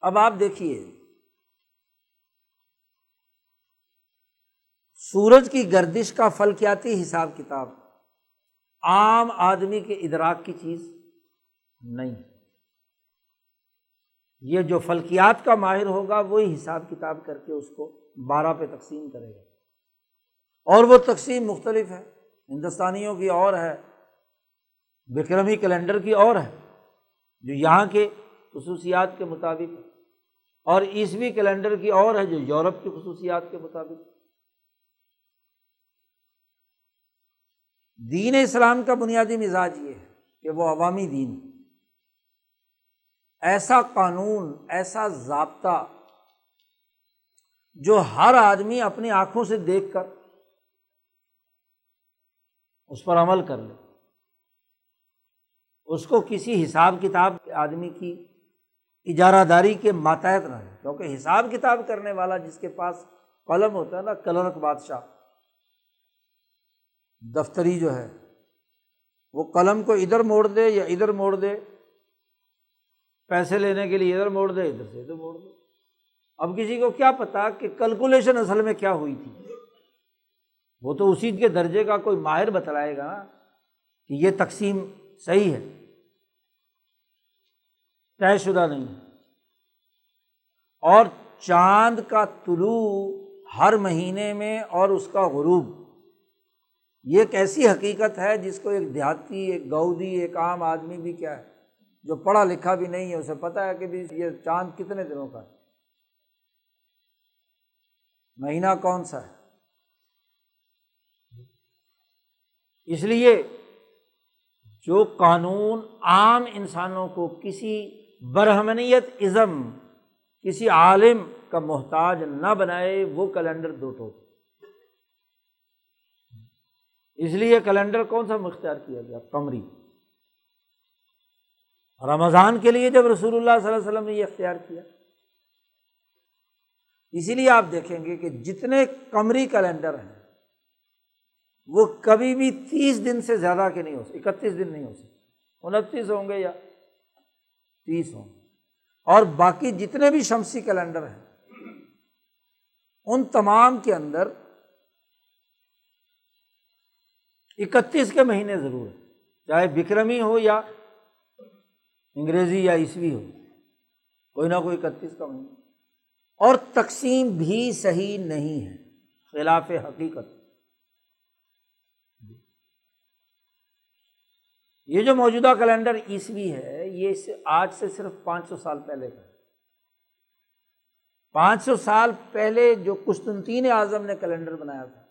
اب آپ دیکھیے سورج کی گردش کا فلکیاتی حساب کتاب۔ عام آدمی کے ادراک کی چیز نہیں۔ یہ جو فلکیات کا ماہر ہوگا، وہی حساب کتاب کر کے اس کو بارہ پہ تقسیم کرے گا۔ اور وہ تقسیم مختلف ہے۔ ہندوستانیوں کی اور ہے۔ بکرمی کیلنڈر کی اور ہے۔ جو یہاں کے خصوصیات کے مطابق اور عیسوی کیلنڈر کی اور ہے جو یورپ کی خصوصیات کے مطابق دین اسلام کا بنیادی مزاج یہ ہے کہ وہ عوامی دین ایسا قانون، ایسا ضابطہ جو ہر آدمی اپنی آنکھوں سے دیکھ کر اس پر عمل کر لے۔ اس کو کسی حساب کتاب آدمی کی اجارہ داری کے ماتحت نہ ہے کیونکہ حساب کتاب کرنے والا جس کے پاس قلم ہوتا ہے نا، کلرک بادشاہ۔ دفتری جو ہے، وہ قلم کو ادھر موڑ دے یا ادھر موڑ دے؟ پیسے لینے کے لیے ادھر موڑ دے، ادھر سے ادھر موڑ دے۔ اب کسی کو کیا پتا کہ کیلکولیشن اصل میں کیا ہوئی تھی؟ وہ تو اسی کے درجے کا کوئی ماہر بتلائے گا نا کہ یہ تقسیم صحیح ہے۔ طے شدہ نہیں اور چاند کا طلوع ہر مہینے میں اور اس کا غروب۔ یہ ایک ایسی حقیقت ہے جس کو ایک دیہاتی، ایک گودی ایک عام آدمی بھی کیا ہے، جو پڑھا لکھا بھی نہیں ہے، اسے پتا ہے کہ بھی یہ چاند کتنے دنوں کا ہے۔ مہینہ کون سا ہے؟ اس لیے جو قانون عام انسانوں کو کسی برہمنیت ازم کسی عالم کا محتاج نہ بنائے، وہ کیلنڈر دو ٹوٹ اس لیے کیلنڈر کون سا اختیار کیا گیا؟ قمری۔ رمضان کے لیے جب رسول اللہ صلی اللہ علیہ وسلم نے یہ اختیار کیا۔ اسی لیے آپ دیکھیں گے کہ جتنے قمری کیلنڈر ہیں، وہ کبھی بھی تیس دن سے زیادہ کے نہیں ہو سکتے، اکتیس دن نہیں ہو سکتے۔ انتیس ہوں گے یا تیس ہوں۔ گے اور باقی جتنے بھی شمسی کیلنڈر ہیں، ان تمام کے اندر اکتیس کے مہینے ضرور ہے۔ چاہے بکرمی ہو یا انگریزی یا عیسوی ہو، کوئی نہ کوئی اکتیس کا مہینہ۔ اور تقسیم بھی صحیح نہیں ہے، خلاف حقیقت۔ یہ جو موجودہ کیلنڈر عیسوی ہے، یہ آج سے صرف پانچ سو سال پہلے کا ہے۔ پانچ سو سال پہلے جو قسطنطین اعظم نے کیلنڈر بنایا تھا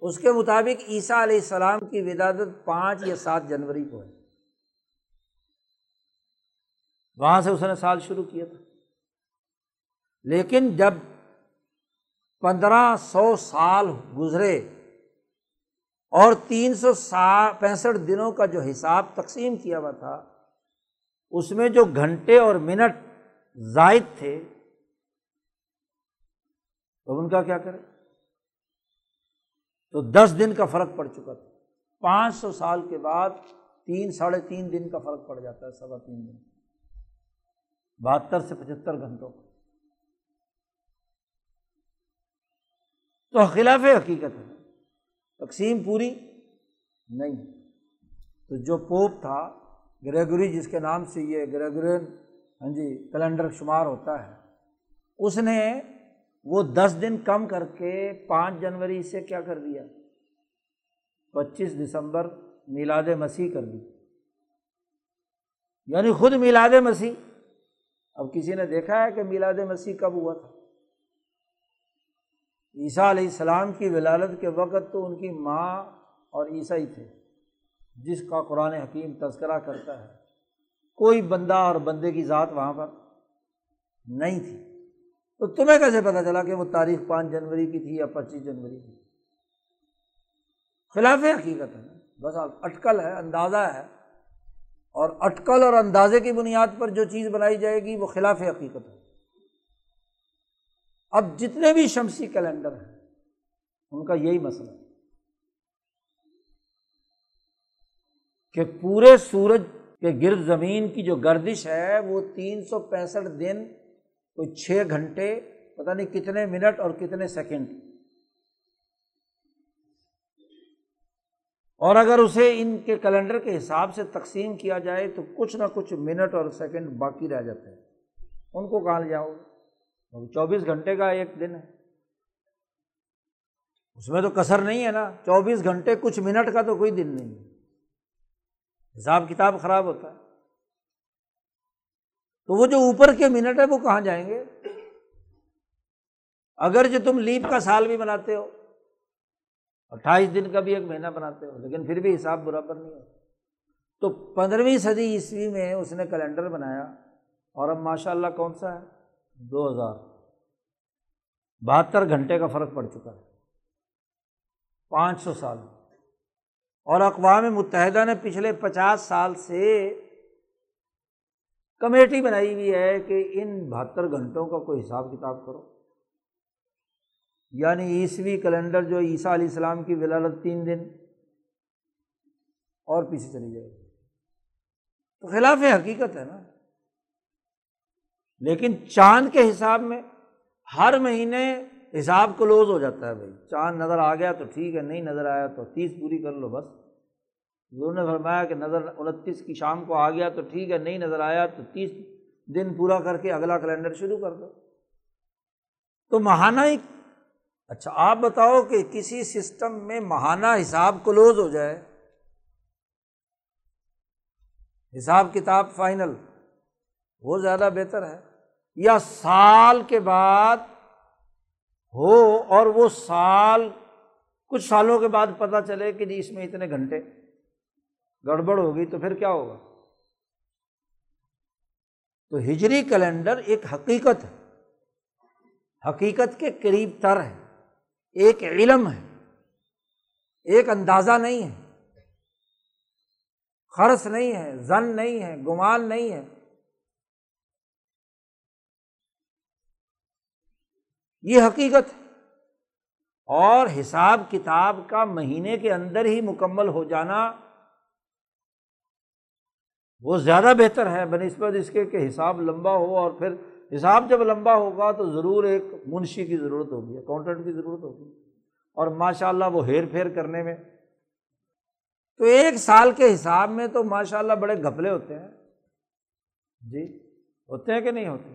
اس کے مطابق عیسیٰ علیہ السلام کی ودادت پانچ یا سات جنوری کو ہے۔ وہاں سے اس نے سال شروع کیا تھا۔ لیکن جب پندرہ سو سال گزرے اور تین سو سا پینسٹھ دنوں کا جو حساب تقسیم کیا ہوا تھا، اس میں جو گھنٹے اور منٹ زائد تھے، تو ان کا کیا کرے تو دس دن کا فرق پڑ چکا تھا۔ پانچ سو سال کے بعد تین، ساڑھے تین دن کا فرق پڑ جاتا ہے، سوا تین دن۔ بہتر سے پچہتر گھنٹوں کا۔ تو خلاف حقیقت ہے۔ تقسیم پوری نہیں۔ تو جو پوپ تھا، گریگوری جس کے نام سے یہ گریگورین ہاں جی کیلنڈر شمار ہوتا ہے، اس نے وہ دس دن کم کر کے پانچ جنوری سے کیا کر دیا؟ پچیس دسمبر میلاد مسیح کر دی۔ یعنی خود میلاد مسیح۔ اب کسی نے دیکھا ہے کہ میلاد مسیح کب ہوا تھا؟ عیسیٰ علیہ السلام کی ولادت کے وقت تو ان کی ماں اور عیسائی تھے، جس کا قرآن حکیم تذکرہ کرتا ہے۔ کوئی بندہ اور بندے کی ذات وہاں پر نہیں تھی۔ تو تمہیں کیسے پتا چلا کہ وہ تاریخ پانچ جنوری کی تھی یا پچیس جنوری کی خلاف حقیقت ہے۔ بس اٹکل ہے، اندازہ ہے۔ اور اٹکل اور اندازے کی بنیاد پر جو چیز بنائی جائے گی، وہ خلاف حقیقت ہے۔ اب جتنے بھی شمسی کیلنڈر ہیں، ان کا یہی مسئلہ ہے کہ پورے سورج کے گرد زمین کی جو گردش ہے، وہ تین سو پینسٹھ دن کوئی چھ گھنٹے، پتہ نہیں کتنے منٹ اور کتنے سیکنڈ۔ اور اگر اسے ان کے کیلنڈر کے حساب سے تقسیم کیا جائے تو کچھ نہ کچھ منٹ اور سیکنڈ باقی رہ جاتے ہیں۔ ان کو کہاں لے جاؤ؟ چوبیس گھنٹے کا ایک دن ہے۔ اس میں تو کثر نہیں ہے نا۔ چوبیس گھنٹے کچھ منٹ کا تو کوئی دن نہیں ہے۔ حساب کتاب خراب ہوتا ہے۔ تو وہ جو اوپر کے منٹ ہے وہ کہاں جائیں گے؟ اگر جو تم لیپ کا سال بھی بناتے ہو، اٹھائیس دن کا بھی ایک مہینہ بناتے ہو، لیکن پھر بھی حساب برابر نہیں ہو تو پندرہویں صدی عیسوی میں اس نے کیلنڈر بنایا اور اب ماشاء اللہ کون سا ہے؟ دو ہزار۔ بہتر گھنٹے کا فرق پڑ چکا ہے۔ پانچ سو سال۔ اور اقوام متحدہ نے پچھلے پچاس سال سے کمیٹی بنائی ہوئی ہے کہ ان بہتر گھنٹوں کا کوئی حساب کتاب کرو۔ یعنی عیسوی کیلنڈر جو عیسیٰ علیہ السلام کی ولادت تین دن اور پیچھے چلی جائے۔ گی تو خلاف حقیقت ہے نا۔ لیکن چاند کے حساب میں ہر مہینے حساب کلوز ہو جاتا ہے بھائی۔ چاند نظر آ گیا تو ٹھیک ہے، نہیں نظر آیا تو تیس پوری کر لو بس۔ انہوں نے فرمایا کہ نظر انتیس کی شام کو آ گیا تو ٹھیک ہے، نہیں نظر آیا تو تیس دن پورا کر کے اگلا کیلنڈر شروع کر دو۔ تو ماہانہ ہی۔ اچھا آپ بتاؤ کہ کسی سسٹم میں ماہانہ حساب کلوز ہو جائے۔ حساب کتاب فائنل، وہ زیادہ بہتر ہے۔ یا سال کے بعد ہو اور وہ سال، کچھ سالوں کے بعد پتہ چلے کہ جی اس میں اتنے گھنٹے۔ گڑبڑ ہوگی تو پھر کیا ہوگا؟ تو ہجری کیلنڈر ایک حقیقت ہے۔ حقیقت کے قریب تر ہے۔ ایک علم ہے۔ ایک اندازہ نہیں ہے۔ خرچ نہیں ہے، زن نہیں ہے، گمان نہیں ہے۔ یہ حقیقت ہے۔ اور حساب کتاب کا مہینے کے اندر ہی مکمل ہو جانا وہ زیادہ بہتر ہے، بہ نسبت اس کے کہ حساب لمبا ہو اور پھر حساب جب لمبا ہوگا تو ضرور ایک منشی کی ضرورت ہوگی اکاؤنٹنٹ کی ضرورت ہوگی۔ اور ماشاء اللہ وہ ہیر پھیر کرنے میں۔ تو ایک سال کے حساب میں تو ماشاء اللہ بڑے گھپلے ہوتے ہیں۔ جی ہوتے ہیں کہ نہیں ہوتے؟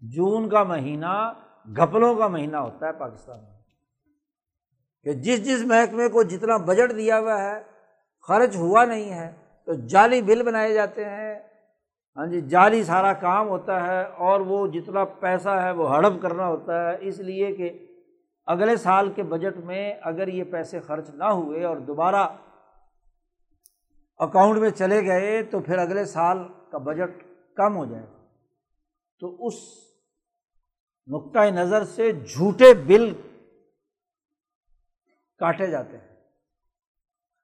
جون کا مہینہ گھپلوں کا مہینہ ہوتا ہے پاکستان میں۔ کہ جس جس محکمے کو جتنا بجٹ دیا ہوا ہے، خرچ ہوا نہیں ہے۔ تو جعلی بل بنائے جاتے ہیں۔ ہاں جی جعلی سارا کام ہوتا ہے اور وہ جتنا پیسہ ہے وہ ہڑپ کرنا ہوتا ہے۔ اس لیے کہ اگلے سال کے بجٹ میں اگر یہ پیسے خرچ نہ ہوئے اور دوبارہ اکاؤنٹ میں چلے گئے تو پھر اگلے سال کا بجٹ کم ہو جائے۔ تو اس نقطۂ نظر سے جھوٹے بل کاٹے جاتے ہیں۔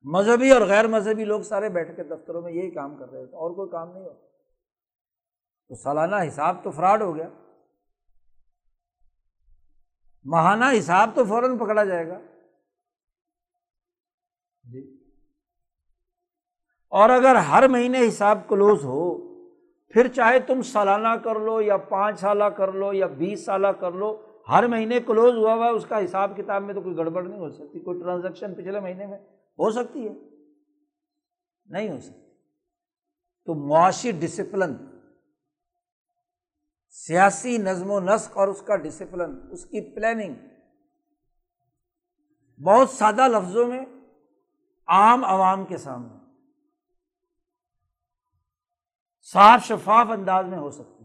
مذہبی اور غیر مذہبی لوگ سارے بیٹھ کے دفتروں میں یہی کام کر رہے ہوتے اور کوئی کام نہیں ہوتا۔ تو سالانہ حساب تو فراڈ ہو گیا۔ ماہانہ حساب تو فوراً پکڑا جائے گا۔ جی۔ اور اگر ہر مہینے حساب کلوز ہو، پھر چاہے تم سالانہ کر لو یا پانچ سالہ کر لو یا بیس سالہ کر لو، ہر مہینے کلوز ہوا ہوا ہے، اس کا حساب کتاب میں تو کوئی گڑبڑ نہیں ہو سکتی۔ کوئی ٹرانزیکشن پچھلے مہینے میں ہو سکتی ہے؟ نہیں ہو سکتی۔ تو معاشی ڈسپلن سیاسی نظم و نسق اور اس کا ڈسپلن اس کی پلاننگ بہت سادہ لفظوں میں عام عوام کے سامنے، صاف شفاف انداز میں ہو سکتی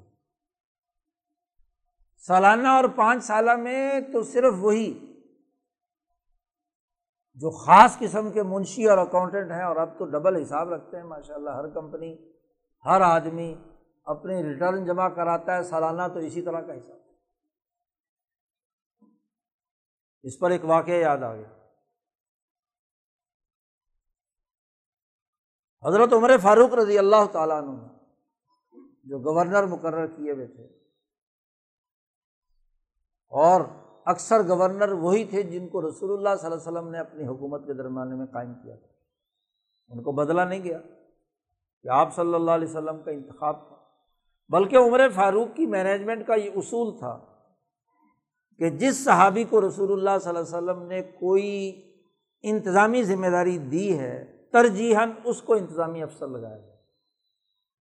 سالانہ اور پانچ سالہ میں تو صرف وہی جو خاص قسم کے منشی اور اکاؤنٹنٹ ہیں اور اب تو ڈبل حساب رکھتے ہیں ماشاء اللہ ہر کمپنی ہر آدمی اپنی ریٹرن جمع کراتا ہے، سالانہ تو اسی طرح کا حساب۔ اس پر ایک واقعہ یاد آ گیا۔ حضرت عمر فاروق رضی اللہ تعالیٰ عنہ، جو گورنر مقرر کیے ہوئے تھے، اور اکثر گورنر وہی تھے جن کو رسول اللہ صلی اللہ علیہ وسلم نے اپنی حکومت کے درمیانے میں قائم کیا تھا۔ ان کو بدلا نہیں گیا کہ آپ صلی اللہ علیہ وسلم کا انتخاب تھا۔ بلکہ عمر فاروق کی مینجمنٹ کا یہ اصول تھا کہ جس صحابی کو رسول اللہ صلی اللہ علیہ وسلم نے کوئی انتظامی ذمہ داری دی ہے، ترجیحاً اس کو انتظامی افسر لگایا جائے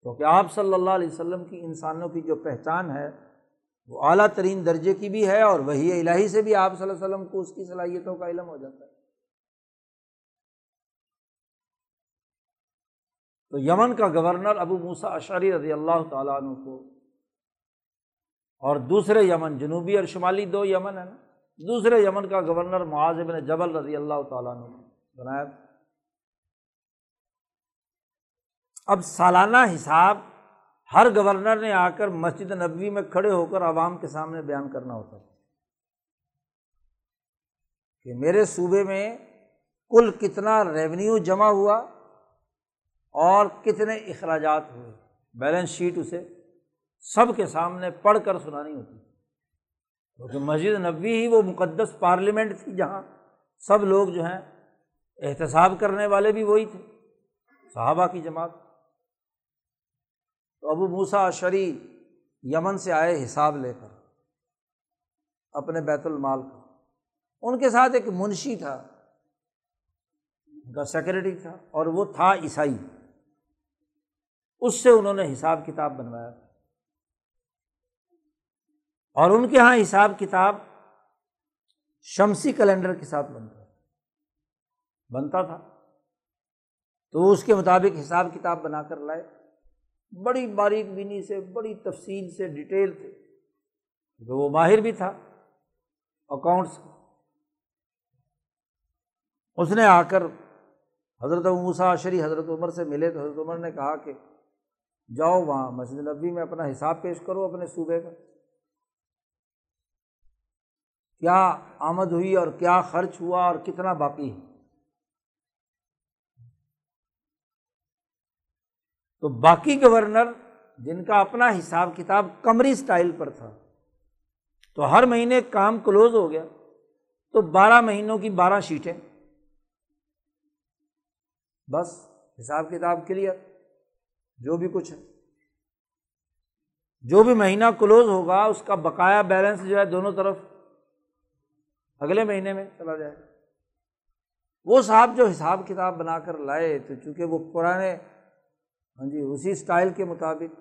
کیونکہ آپ صلی اللہ علیہ وسلم کی انسانوں کی جو پہچان ہے وہ اعلیٰ ترین درجے کی بھی ہے اور وہی الہی سے بھی آپ صلی اللہ علیہ وسلم کو اس کی صلاحیتوں کا علم ہو جاتا ہے۔ تو یمن کا گورنر ابو موسا اشاری رضی اللہ تعالیٰ عنہ کو اور دوسرے یمن، جنوبی اور شمالی دو یمن ہے نا۔ دوسرے یمن کا گورنر معاذ بن جبل رضی اللہ تعالیٰ عنہ بنایا۔ اب سالانہ حساب ہر گورنر نے آ کر مسجد نبوی میں کھڑے ہو کر عوام کے سامنے بیان کرنا ہوتا تھا کہ میرے صوبے میں کل کتنا ریونیو جمع ہوا اور کتنے اخراجات ہوئے۔ بیلنس شیٹ اسے سب کے سامنے پڑھ کر سنانی ہوتی۔ کیونکہ مسجد نبوی ہی وہ مقدس پارلیمنٹ تھی جہاں سب لوگ جو ہیں احتساب کرنے والے بھی وہی تھے۔ صحابہ کی جماعت۔ تو ابو موسا شری یمن سے آئے حساب لے کر اپنے بیت المال کا۔ ان کے ساتھ ایک منشی تھا، ان کا سیکرٹری تھا اور وہ تھا عیسائی۔ اس سے انہوں نے حساب کتاب بنوایا تھا۔ اور ان کے یہاں حساب کتاب شمسی کیلنڈر کے ساتھ بنتا بنتا تھا۔ تو اس کے مطابق حساب کتاب بنا کر لائے۔ بڑی باریک بینی سے، بڑی تفصیل سے، ڈیٹیل تھے کیونکہ وہ ماہر بھی تھا اکاؤنٹس اس نے آ کر حضرت موسا شری حضرت عمر سے ملے تو حضرت عمر نے کہا کہ جاؤ وہاں مسجد نبی میں اپنا حساب پیش کرو اپنے صوبے کا۔ کیا آمد ہوئی اور کیا خرچ ہوا اور کتنا باقی ہے؟ تو باقی گورنر جن کا اپنا حساب کتاب کمری اسٹائل پر تھا، تو ہر مہینے کام کلوز ہو گیا، تو بارہ مہینوں کی بارہ شیٹیں۔ بس حساب کتاب کلیئر، جو بھی کچھ ہے۔ جو بھی مہینہ کلوز ہوگا، اس کا بقایا بیلنس جو ہے دونوں طرف اگلے مہینے میں چلا جائے وہ صاحب جو حساب کتاب بنا کر لائے، تو چونکہ وہ پرانے ہاں جی اسی اسٹائل کے مطابق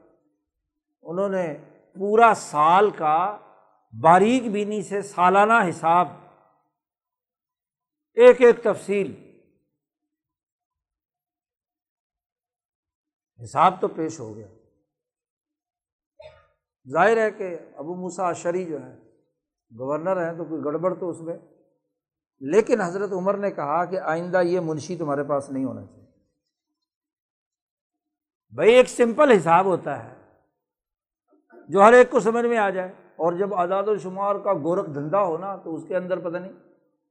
انہوں نے پورا سال کا باریک بینی سے سالانہ حساب، ایک ایک تفصیل، حساب تو پیش ہو گیا۔ ظاہر ہے کہ ابو موسا شری جو ہے گورنر ہیں تو کوئی گڑبڑ تو اس میں، لیکن حضرت عمر نے کہا کہ آئندہ یہ منشی تمہارے پاس نہیں ہونا چاہیے۔ بھائی ایک سمپل حساب ہوتا ہے جو ہر ایک کو سمجھ میں آ جائے اور جب آزاد و شمار کا گورکھ دھندا ہو نا تو اس کے اندر پتہ نہیں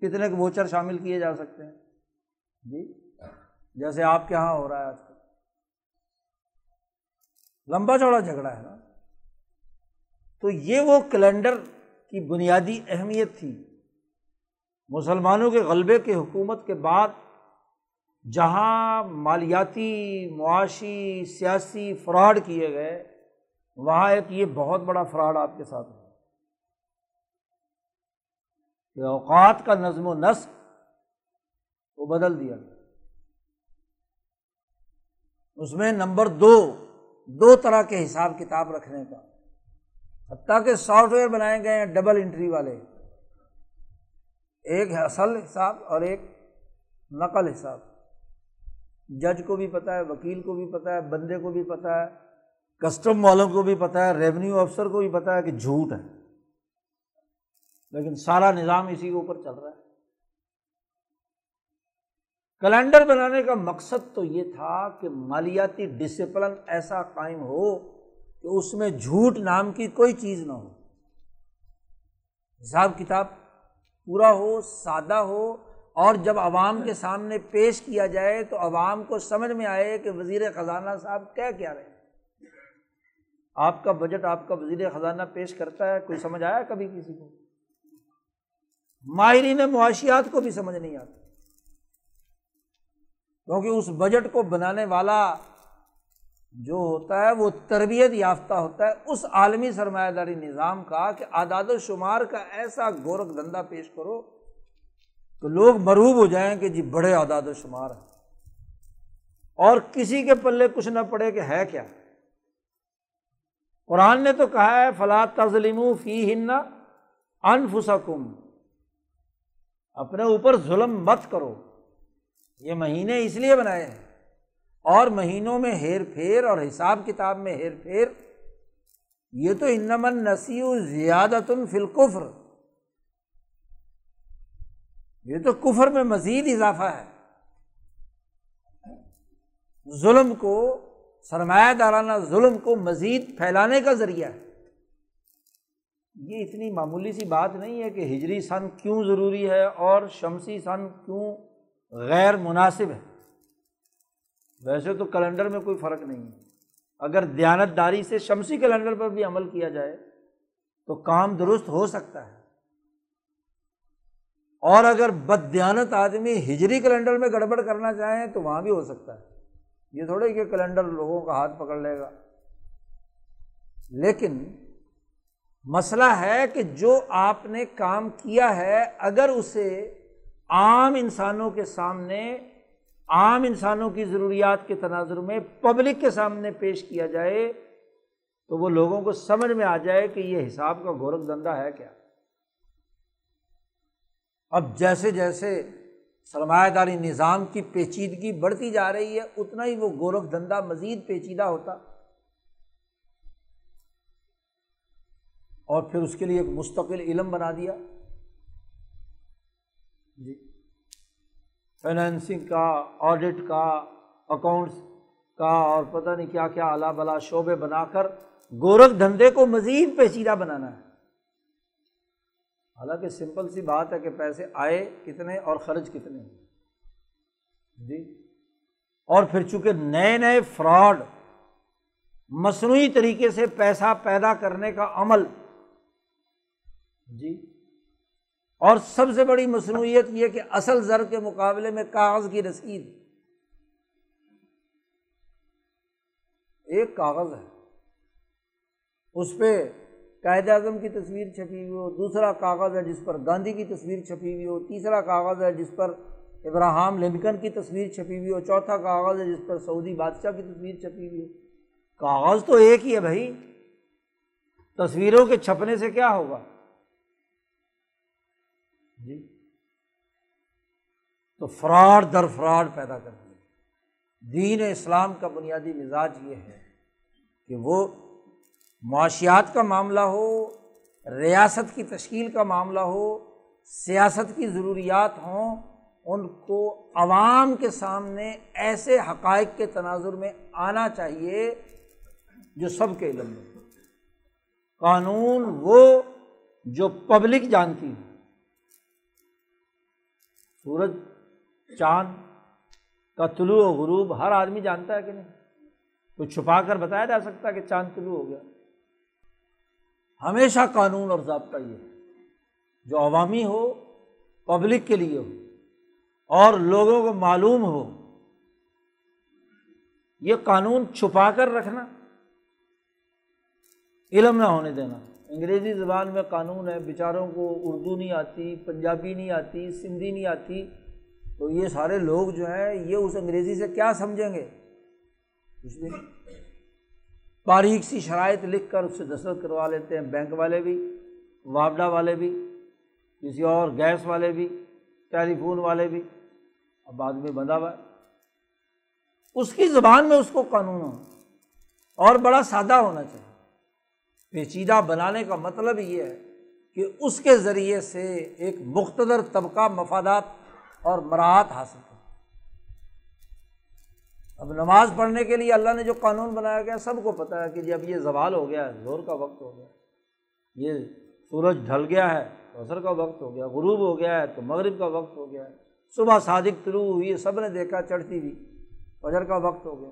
کتنے کے ووچر شامل کیے جا سکتے ہیں۔ جی؟ جیسے آپ کے یہاں ہو رہا ہے آج کل۔ لمبا چوڑا جھگڑا ہے نا۔ تو یہ وہ کیلنڈر کی بنیادی اہمیت تھی۔ مسلمانوں کے غلبے کے حکومت کے بعد جہاں مالیاتی معاشی سیاسی فراڈ کیے گئے، وہاں ایک یہ بہت بڑا فراڈ آپ کے ساتھ ہوا۔ کہ اوقات کا نظم و نسق وہ بدل دیا۔ گیا اس میں نمبر دو دو طرح کے حساب کتاب رکھنے کا۔ حتیٰ کہ سافٹ ویئر بنائے گئے ہیں ڈبل انٹری والے۔ ایک اصل حساب اور ایک نقل حساب۔ جج کو بھی پتہ ہے، وکیل کو بھی پتہ ہے، بندے کو بھی پتہ ہے، کسٹم والوں کو بھی پتہ ہے ریونیو افسر کو بھی پتہ ہے کہ جھوٹ ہے۔ لیکن سارا نظام اسی کے اوپر چل رہا ہے۔ کیلنڈر بنانے کا مقصد تو یہ تھا کہ مالیاتی ڈسپلن ایسا قائم ہو کہ اس میں جھوٹ نام کی کوئی چیز نہ ہو۔ حساب کتاب پورا ہو، سادہ ہو اور جب عوام کے سامنے پیش کیا جائے تو عوام کو سمجھ میں آئے کہ وزیر خزانہ صاحب کیا کیا رہے آپ کا بجٹ آپ کا وزیر خزانہ پیش کرتا ہے، کوئی سمجھ آیا کبھی کسی کو؟ ماہرین معاشیات کو بھی سمجھ نہیں آتا۔ کیونکہ اس بجٹ کو بنانے والا جو ہوتا ہے، وہ تربیت یافتہ ہوتا ہے۔ اس عالمی سرمایہ داری نظام کا کہ اعداد و شمار کا ایسا گورکھ دھندا پیش کرو تو لوگ مروب ہو جائیں کہ جی بڑے اعداد و شمار ہیں۔ اور کسی کے پلے کچھ نہ پڑے کہ ہے کیا۔ قرآن نے تو کہا ہے فلاں تزلیم فی ہن انفسکم اپنے اوپر ظلم مت کرو۔ یہ مہینے اس لیے بنائے ہیں۔ اور مہینوں میں ہیر پھیر اور حساب کتاب میں ہیر پھیر۔ یہ تو انمن نسی زیادت فلقفر یہ تو کفر میں مزید اضافہ ہے۔ ظلم کو سرمایہ دارانہ ظلم کو مزید پھیلانے کا ذریعہ ہے۔ یہ اتنی معمولی سی بات نہیں ہے کہ ہجری سن کیوں ضروری ہے اور شمسی سن کیوں غیر مناسب ہے۔ ویسے تو کیلنڈر میں کوئی فرق نہیں ہے۔ اگر دیانت داری سے شمسی کیلنڈر پر بھی عمل کیا جائے تو کام درست ہو سکتا ہے۔ اور اگر بدیانت آدمی ہجری کیلنڈر میں گڑبڑ کرنا چاہیں تو وہاں بھی ہو سکتا ہے۔ یہ تھوڑے کہ کیلنڈر لوگوں کا ہاتھ پکڑ لے گا۔ لیکن مسئلہ ہے کہ جو آپ نے کام کیا ہے، اگر اسے عام انسانوں کے سامنے، عام انسانوں کی ضروریات کے تناظر میں پبلک کے سامنے پیش کیا جائے، تو وہ لوگوں کو سمجھ میں آ جائے کہ یہ حساب کا گورکھ دھندا ہے کیا۔ اب جیسے جیسے سرمایہ داری نظام کی پیچیدگی بڑھتی جا رہی ہے، اتنا ہی وہ گورکھ دھندا مزید پیچیدہ ہوتا۔ اور پھر اس کے لیے ایک مستقل علم بنا دیا۔ جی۔ فائنینسنگ کا، آڈٹ کا، اکاؤنٹس کا اور پتہ نہیں کیا کیا اعلیٰ بلا شعبے بنا کر گورکھ دھندے کو مزید پیچیدہ بنانا ہے۔ حالانکہ سمپل سی بات ہے کہ پیسے آئے کتنے اور خرچ کتنے جی؟ اور پھر چونکہ نئے نئے فراڈ مصنوعی طریقے سے پیسہ پیدا کرنے کا عمل جی؟ اور سب سے بڑی مصنوعیت یہ کہ اصل زر کے مقابلے میں کاغذ کی رسید۔ ایک کاغذ ہے۔ اس پہ قائد اعظم کی تصویر چھپی ہوئی ہو، دوسرا کاغذ ہے جس پر گاندھی کی تصویر چھپی ہوئی ہو، تیسرا کاغذ ہے جس پر ابراہم لنکن کی تصویر چھپی ہوئی ہو، چوتھا کاغذ ہے جس پر سعودی بادشاہ کی تصویر چھپی ہوئی ہو۔ کاغذ تو ایک ہی ہے بھائی۔ تصویروں کے چھپنے سے کیا ہوگا؟ جی۔ تو فراڈ در فراڈ پیدا کر دیا۔ دین اسلام کا بنیادی مزاج یہ ہے کہ وہ معاشیات کا معاملہ ہو، ریاست کی تشکیل کا معاملہ ہو، سیاست کی ضروریات ہوں، ان کو عوام کے سامنے ایسے حقائق کے تناظر میں آنا چاہیے جو سب کے علم میں قانون وہ جو پبلک جانتی ہے۔ سورج، چاند کا طلوع و غروب ہر آدمی جانتا ہے کہ نہیں؟ کوئی چھپا کر بتایا جا سکتا ہے کہ چاند طلوع ہو گیا۔ ہمیشہ قانون اور ضابطہ یہ ہے۔ جو عوامی ہو، پبلک کے لیے ہو، اور لوگوں کو معلوم ہو، یہ قانون چھپا کر رکھنا، علم نہ ہونے دینا۔ انگریزی زبان میں قانون ہے، بیچاروں کو اردو نہیں آتی، پنجابی نہیں آتی، سندھی نہیں آتی۔ تو یہ سارے لوگ جو ہیں، یہ اس انگریزی سے کیا سمجھیں گے؟ کچھ بھی نہیں باریک سی شرائط لکھ کر اس سے دستخط کروا لیتے ہیں بینک والے بھی واپڈا والے بھی، کسی اور گیس والے بھی، ٹیلی فون والے بھی۔ اب بعد میں بندھا ہوا ہے اس کی زبان میں اس کو قانون ہو اور بڑا سادہ ہونا چاہیے۔ پیچیدہ بنانے کا مطلب یہ ہے کہ اس کے ذریعے سے ایک مختصر طبقہ مفادات اور مراحت حاصل اب نماز پڑھنے کے لیے اللہ نے جو قانون بنایا گیا، سب کو پتہ ہے کہ جی اب یہ زوال ہو گیا ہے، زور کا وقت ہو گیا یہ سورج ڈھل گیا ہے تو اثر کا وقت ہو گیا، غروب ہو گیا ہے، تو مغرب کا وقت ہو گیا ہے۔ صبح صادق طلوع ہوئی سب نے دیکھا، چڑھتی ہوئی، فجر کا وقت ہو گیا۔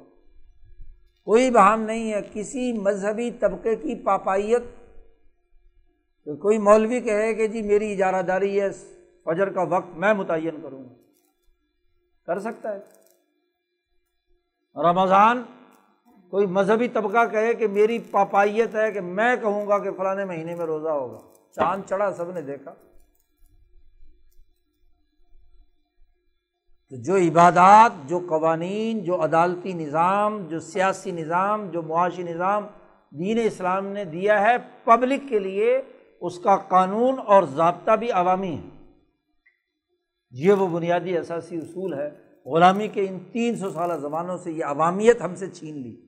کوئی بہام نہیں ہے، کسی مذہبی طبقے کی پاپائیت تو کوئی مولوی کہے کہ جی میری اجارہ داری ہے، فجر کا وقت میں متعین کروں گا۔ کر سکتا ہے۔ رمضان کوئی مذہبی طبقہ کہے کہ میری پاپائیت ہے کہ میں کہوں گا کہ فلاں مہینے میں روزہ ہوگا۔ چاند چڑھا، سب نے دیکھا۔ تو جو عبادات، جو قوانین، جو عدالتی نظام، جو سیاسی نظام، جو معاشی نظام دین اسلام نے دیا ہے، پبلک کے لیے اس کا قانون اور ضابطہ بھی عوامی ہے یہ وہ بنیادی اثاثی اصول ہے۔ غلامی کے ان تین سو سالہ زمانوں سے یہ عوامیت ہم سے چھین لی۔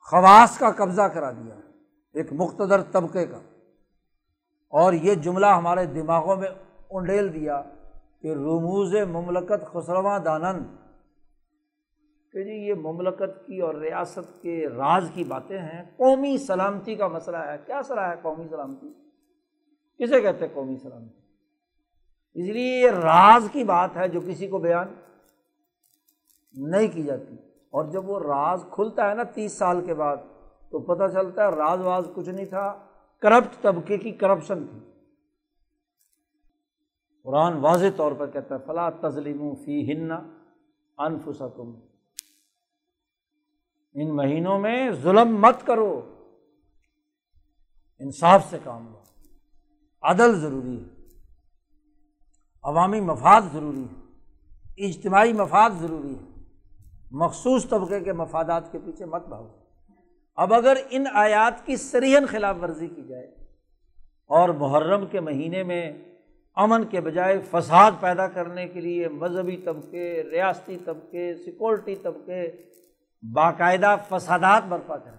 خواص کا قبضہ کرا دیا، ایک مختصر طبقے کا۔ اور یہ جملہ ہمارے دماغوں میں انڈیل دیا کہ رموز مملکت خسرواں دانن۔ کہ جی یہ مملکت کی اور ریاست کے راز کی باتیں ہیں۔ قومی سلامتی کا مسئلہ ہے۔ کیا سرا ہے قومی سلامتی؟ کسے کہتے ہیں قومی سلامتی؟ اس لیے یہ راز کی بات ہے جو کسی کو بیان نہیں کی جاتی۔ اور جب وہ راز کھلتا ہے نا تیس سال کے بعد، تو پتہ چلتا ہے راز واز کچھ نہیں تھا کرپٹ طبقے کی کرپشن تھی۔ قرآن واضح طور پر کہتا ہے فلاں تزلیم فی ہن انفسکم ان مہینوں میں ظلم مت کرو۔ انصاف سے کام لو۔ عدل ضروری ہے۔ عوامی مفاد ضروری ہے، اجتماعی مفاد ضروری ہے۔ مخصوص طبقے کے مفادات کے پیچھے مت بھاؤ۔ اب اگر ان آیات کی سریحن خلاف ورزی کی جائے اور محرم کے مہینے میں امن کے بجائے فساد پیدا کرنے کے لیے مذہبی طبقے، ریاستی طبقے، سیکورٹی طبقے باقاعدہ فسادات برپا کریں۔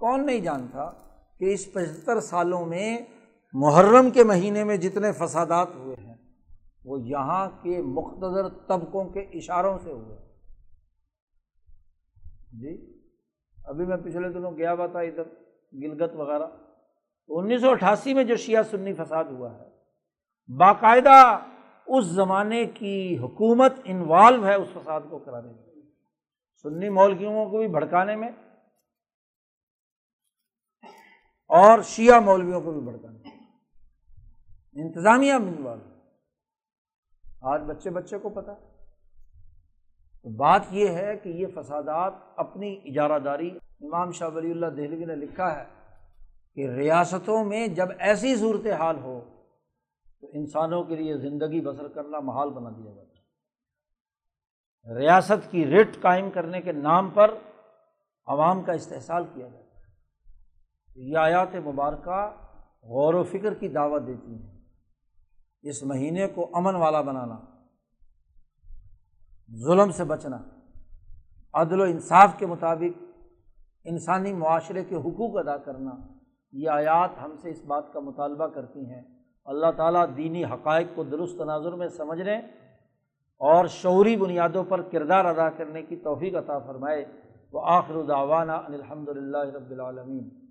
کون نہیں جانتا کہ اس پچہتر سالوں میں محرم کے مہینے میں جتنے فسادات ہوئے ہیں وہ یہاں کے مختصر طبقوں کے اشاروں سے ہوئے۔ جی ابھی میں پچھلے دنوں گیا ہوا تھا ادھر گلگت وغیرہ۔ انیس سو اٹھاسی میں جو شیعہ سنی فساد ہوا ہے، باقاعدہ اس زمانے کی حکومت انوالو ہے اس فساد کو کرانے میں سنی مولویوں کو بھی بھڑکانے میں اور شیعہ مولویوں کو بھی بھڑکانے میں۔ انتظامیہ انوالو۔ آج بچے بچے کو پتہ تو بات یہ ہے کہ یہ فسادات اپنی اجارہ داری، امام شاہ ولی اللہ دہلوی نے لکھا ہے کہ ریاستوں میں جب ایسی صورت حال ہو تو انسانوں کے لیے زندگی بسر کرنا محال بنا دیا جاتا ہے۔ ریاست کی ریٹ قائم کرنے کے نام پر عوام کا استحصال کیا جاتا ہے۔ یہ آیات مبارکہ غور و فکر کی دعوت دیتی ہیں۔ اس مہینے کو امن والا بنانا، ظلم سے بچنا، عدل و انصاف کے مطابق انسانی معاشرے کے حقوق ادا کرنا، یہ آیات ہم سے اس بات کا مطالبہ کرتی ہیں۔ اللہ تعالیٰ دینی حقائق کو درست تناظر میں سمجھنے اور شعوری بنیادوں پر کردار ادا کرنے کی توفیق عطا فرمائے۔ وہ آخر داوانہ الحمد للہ رب العالمین۔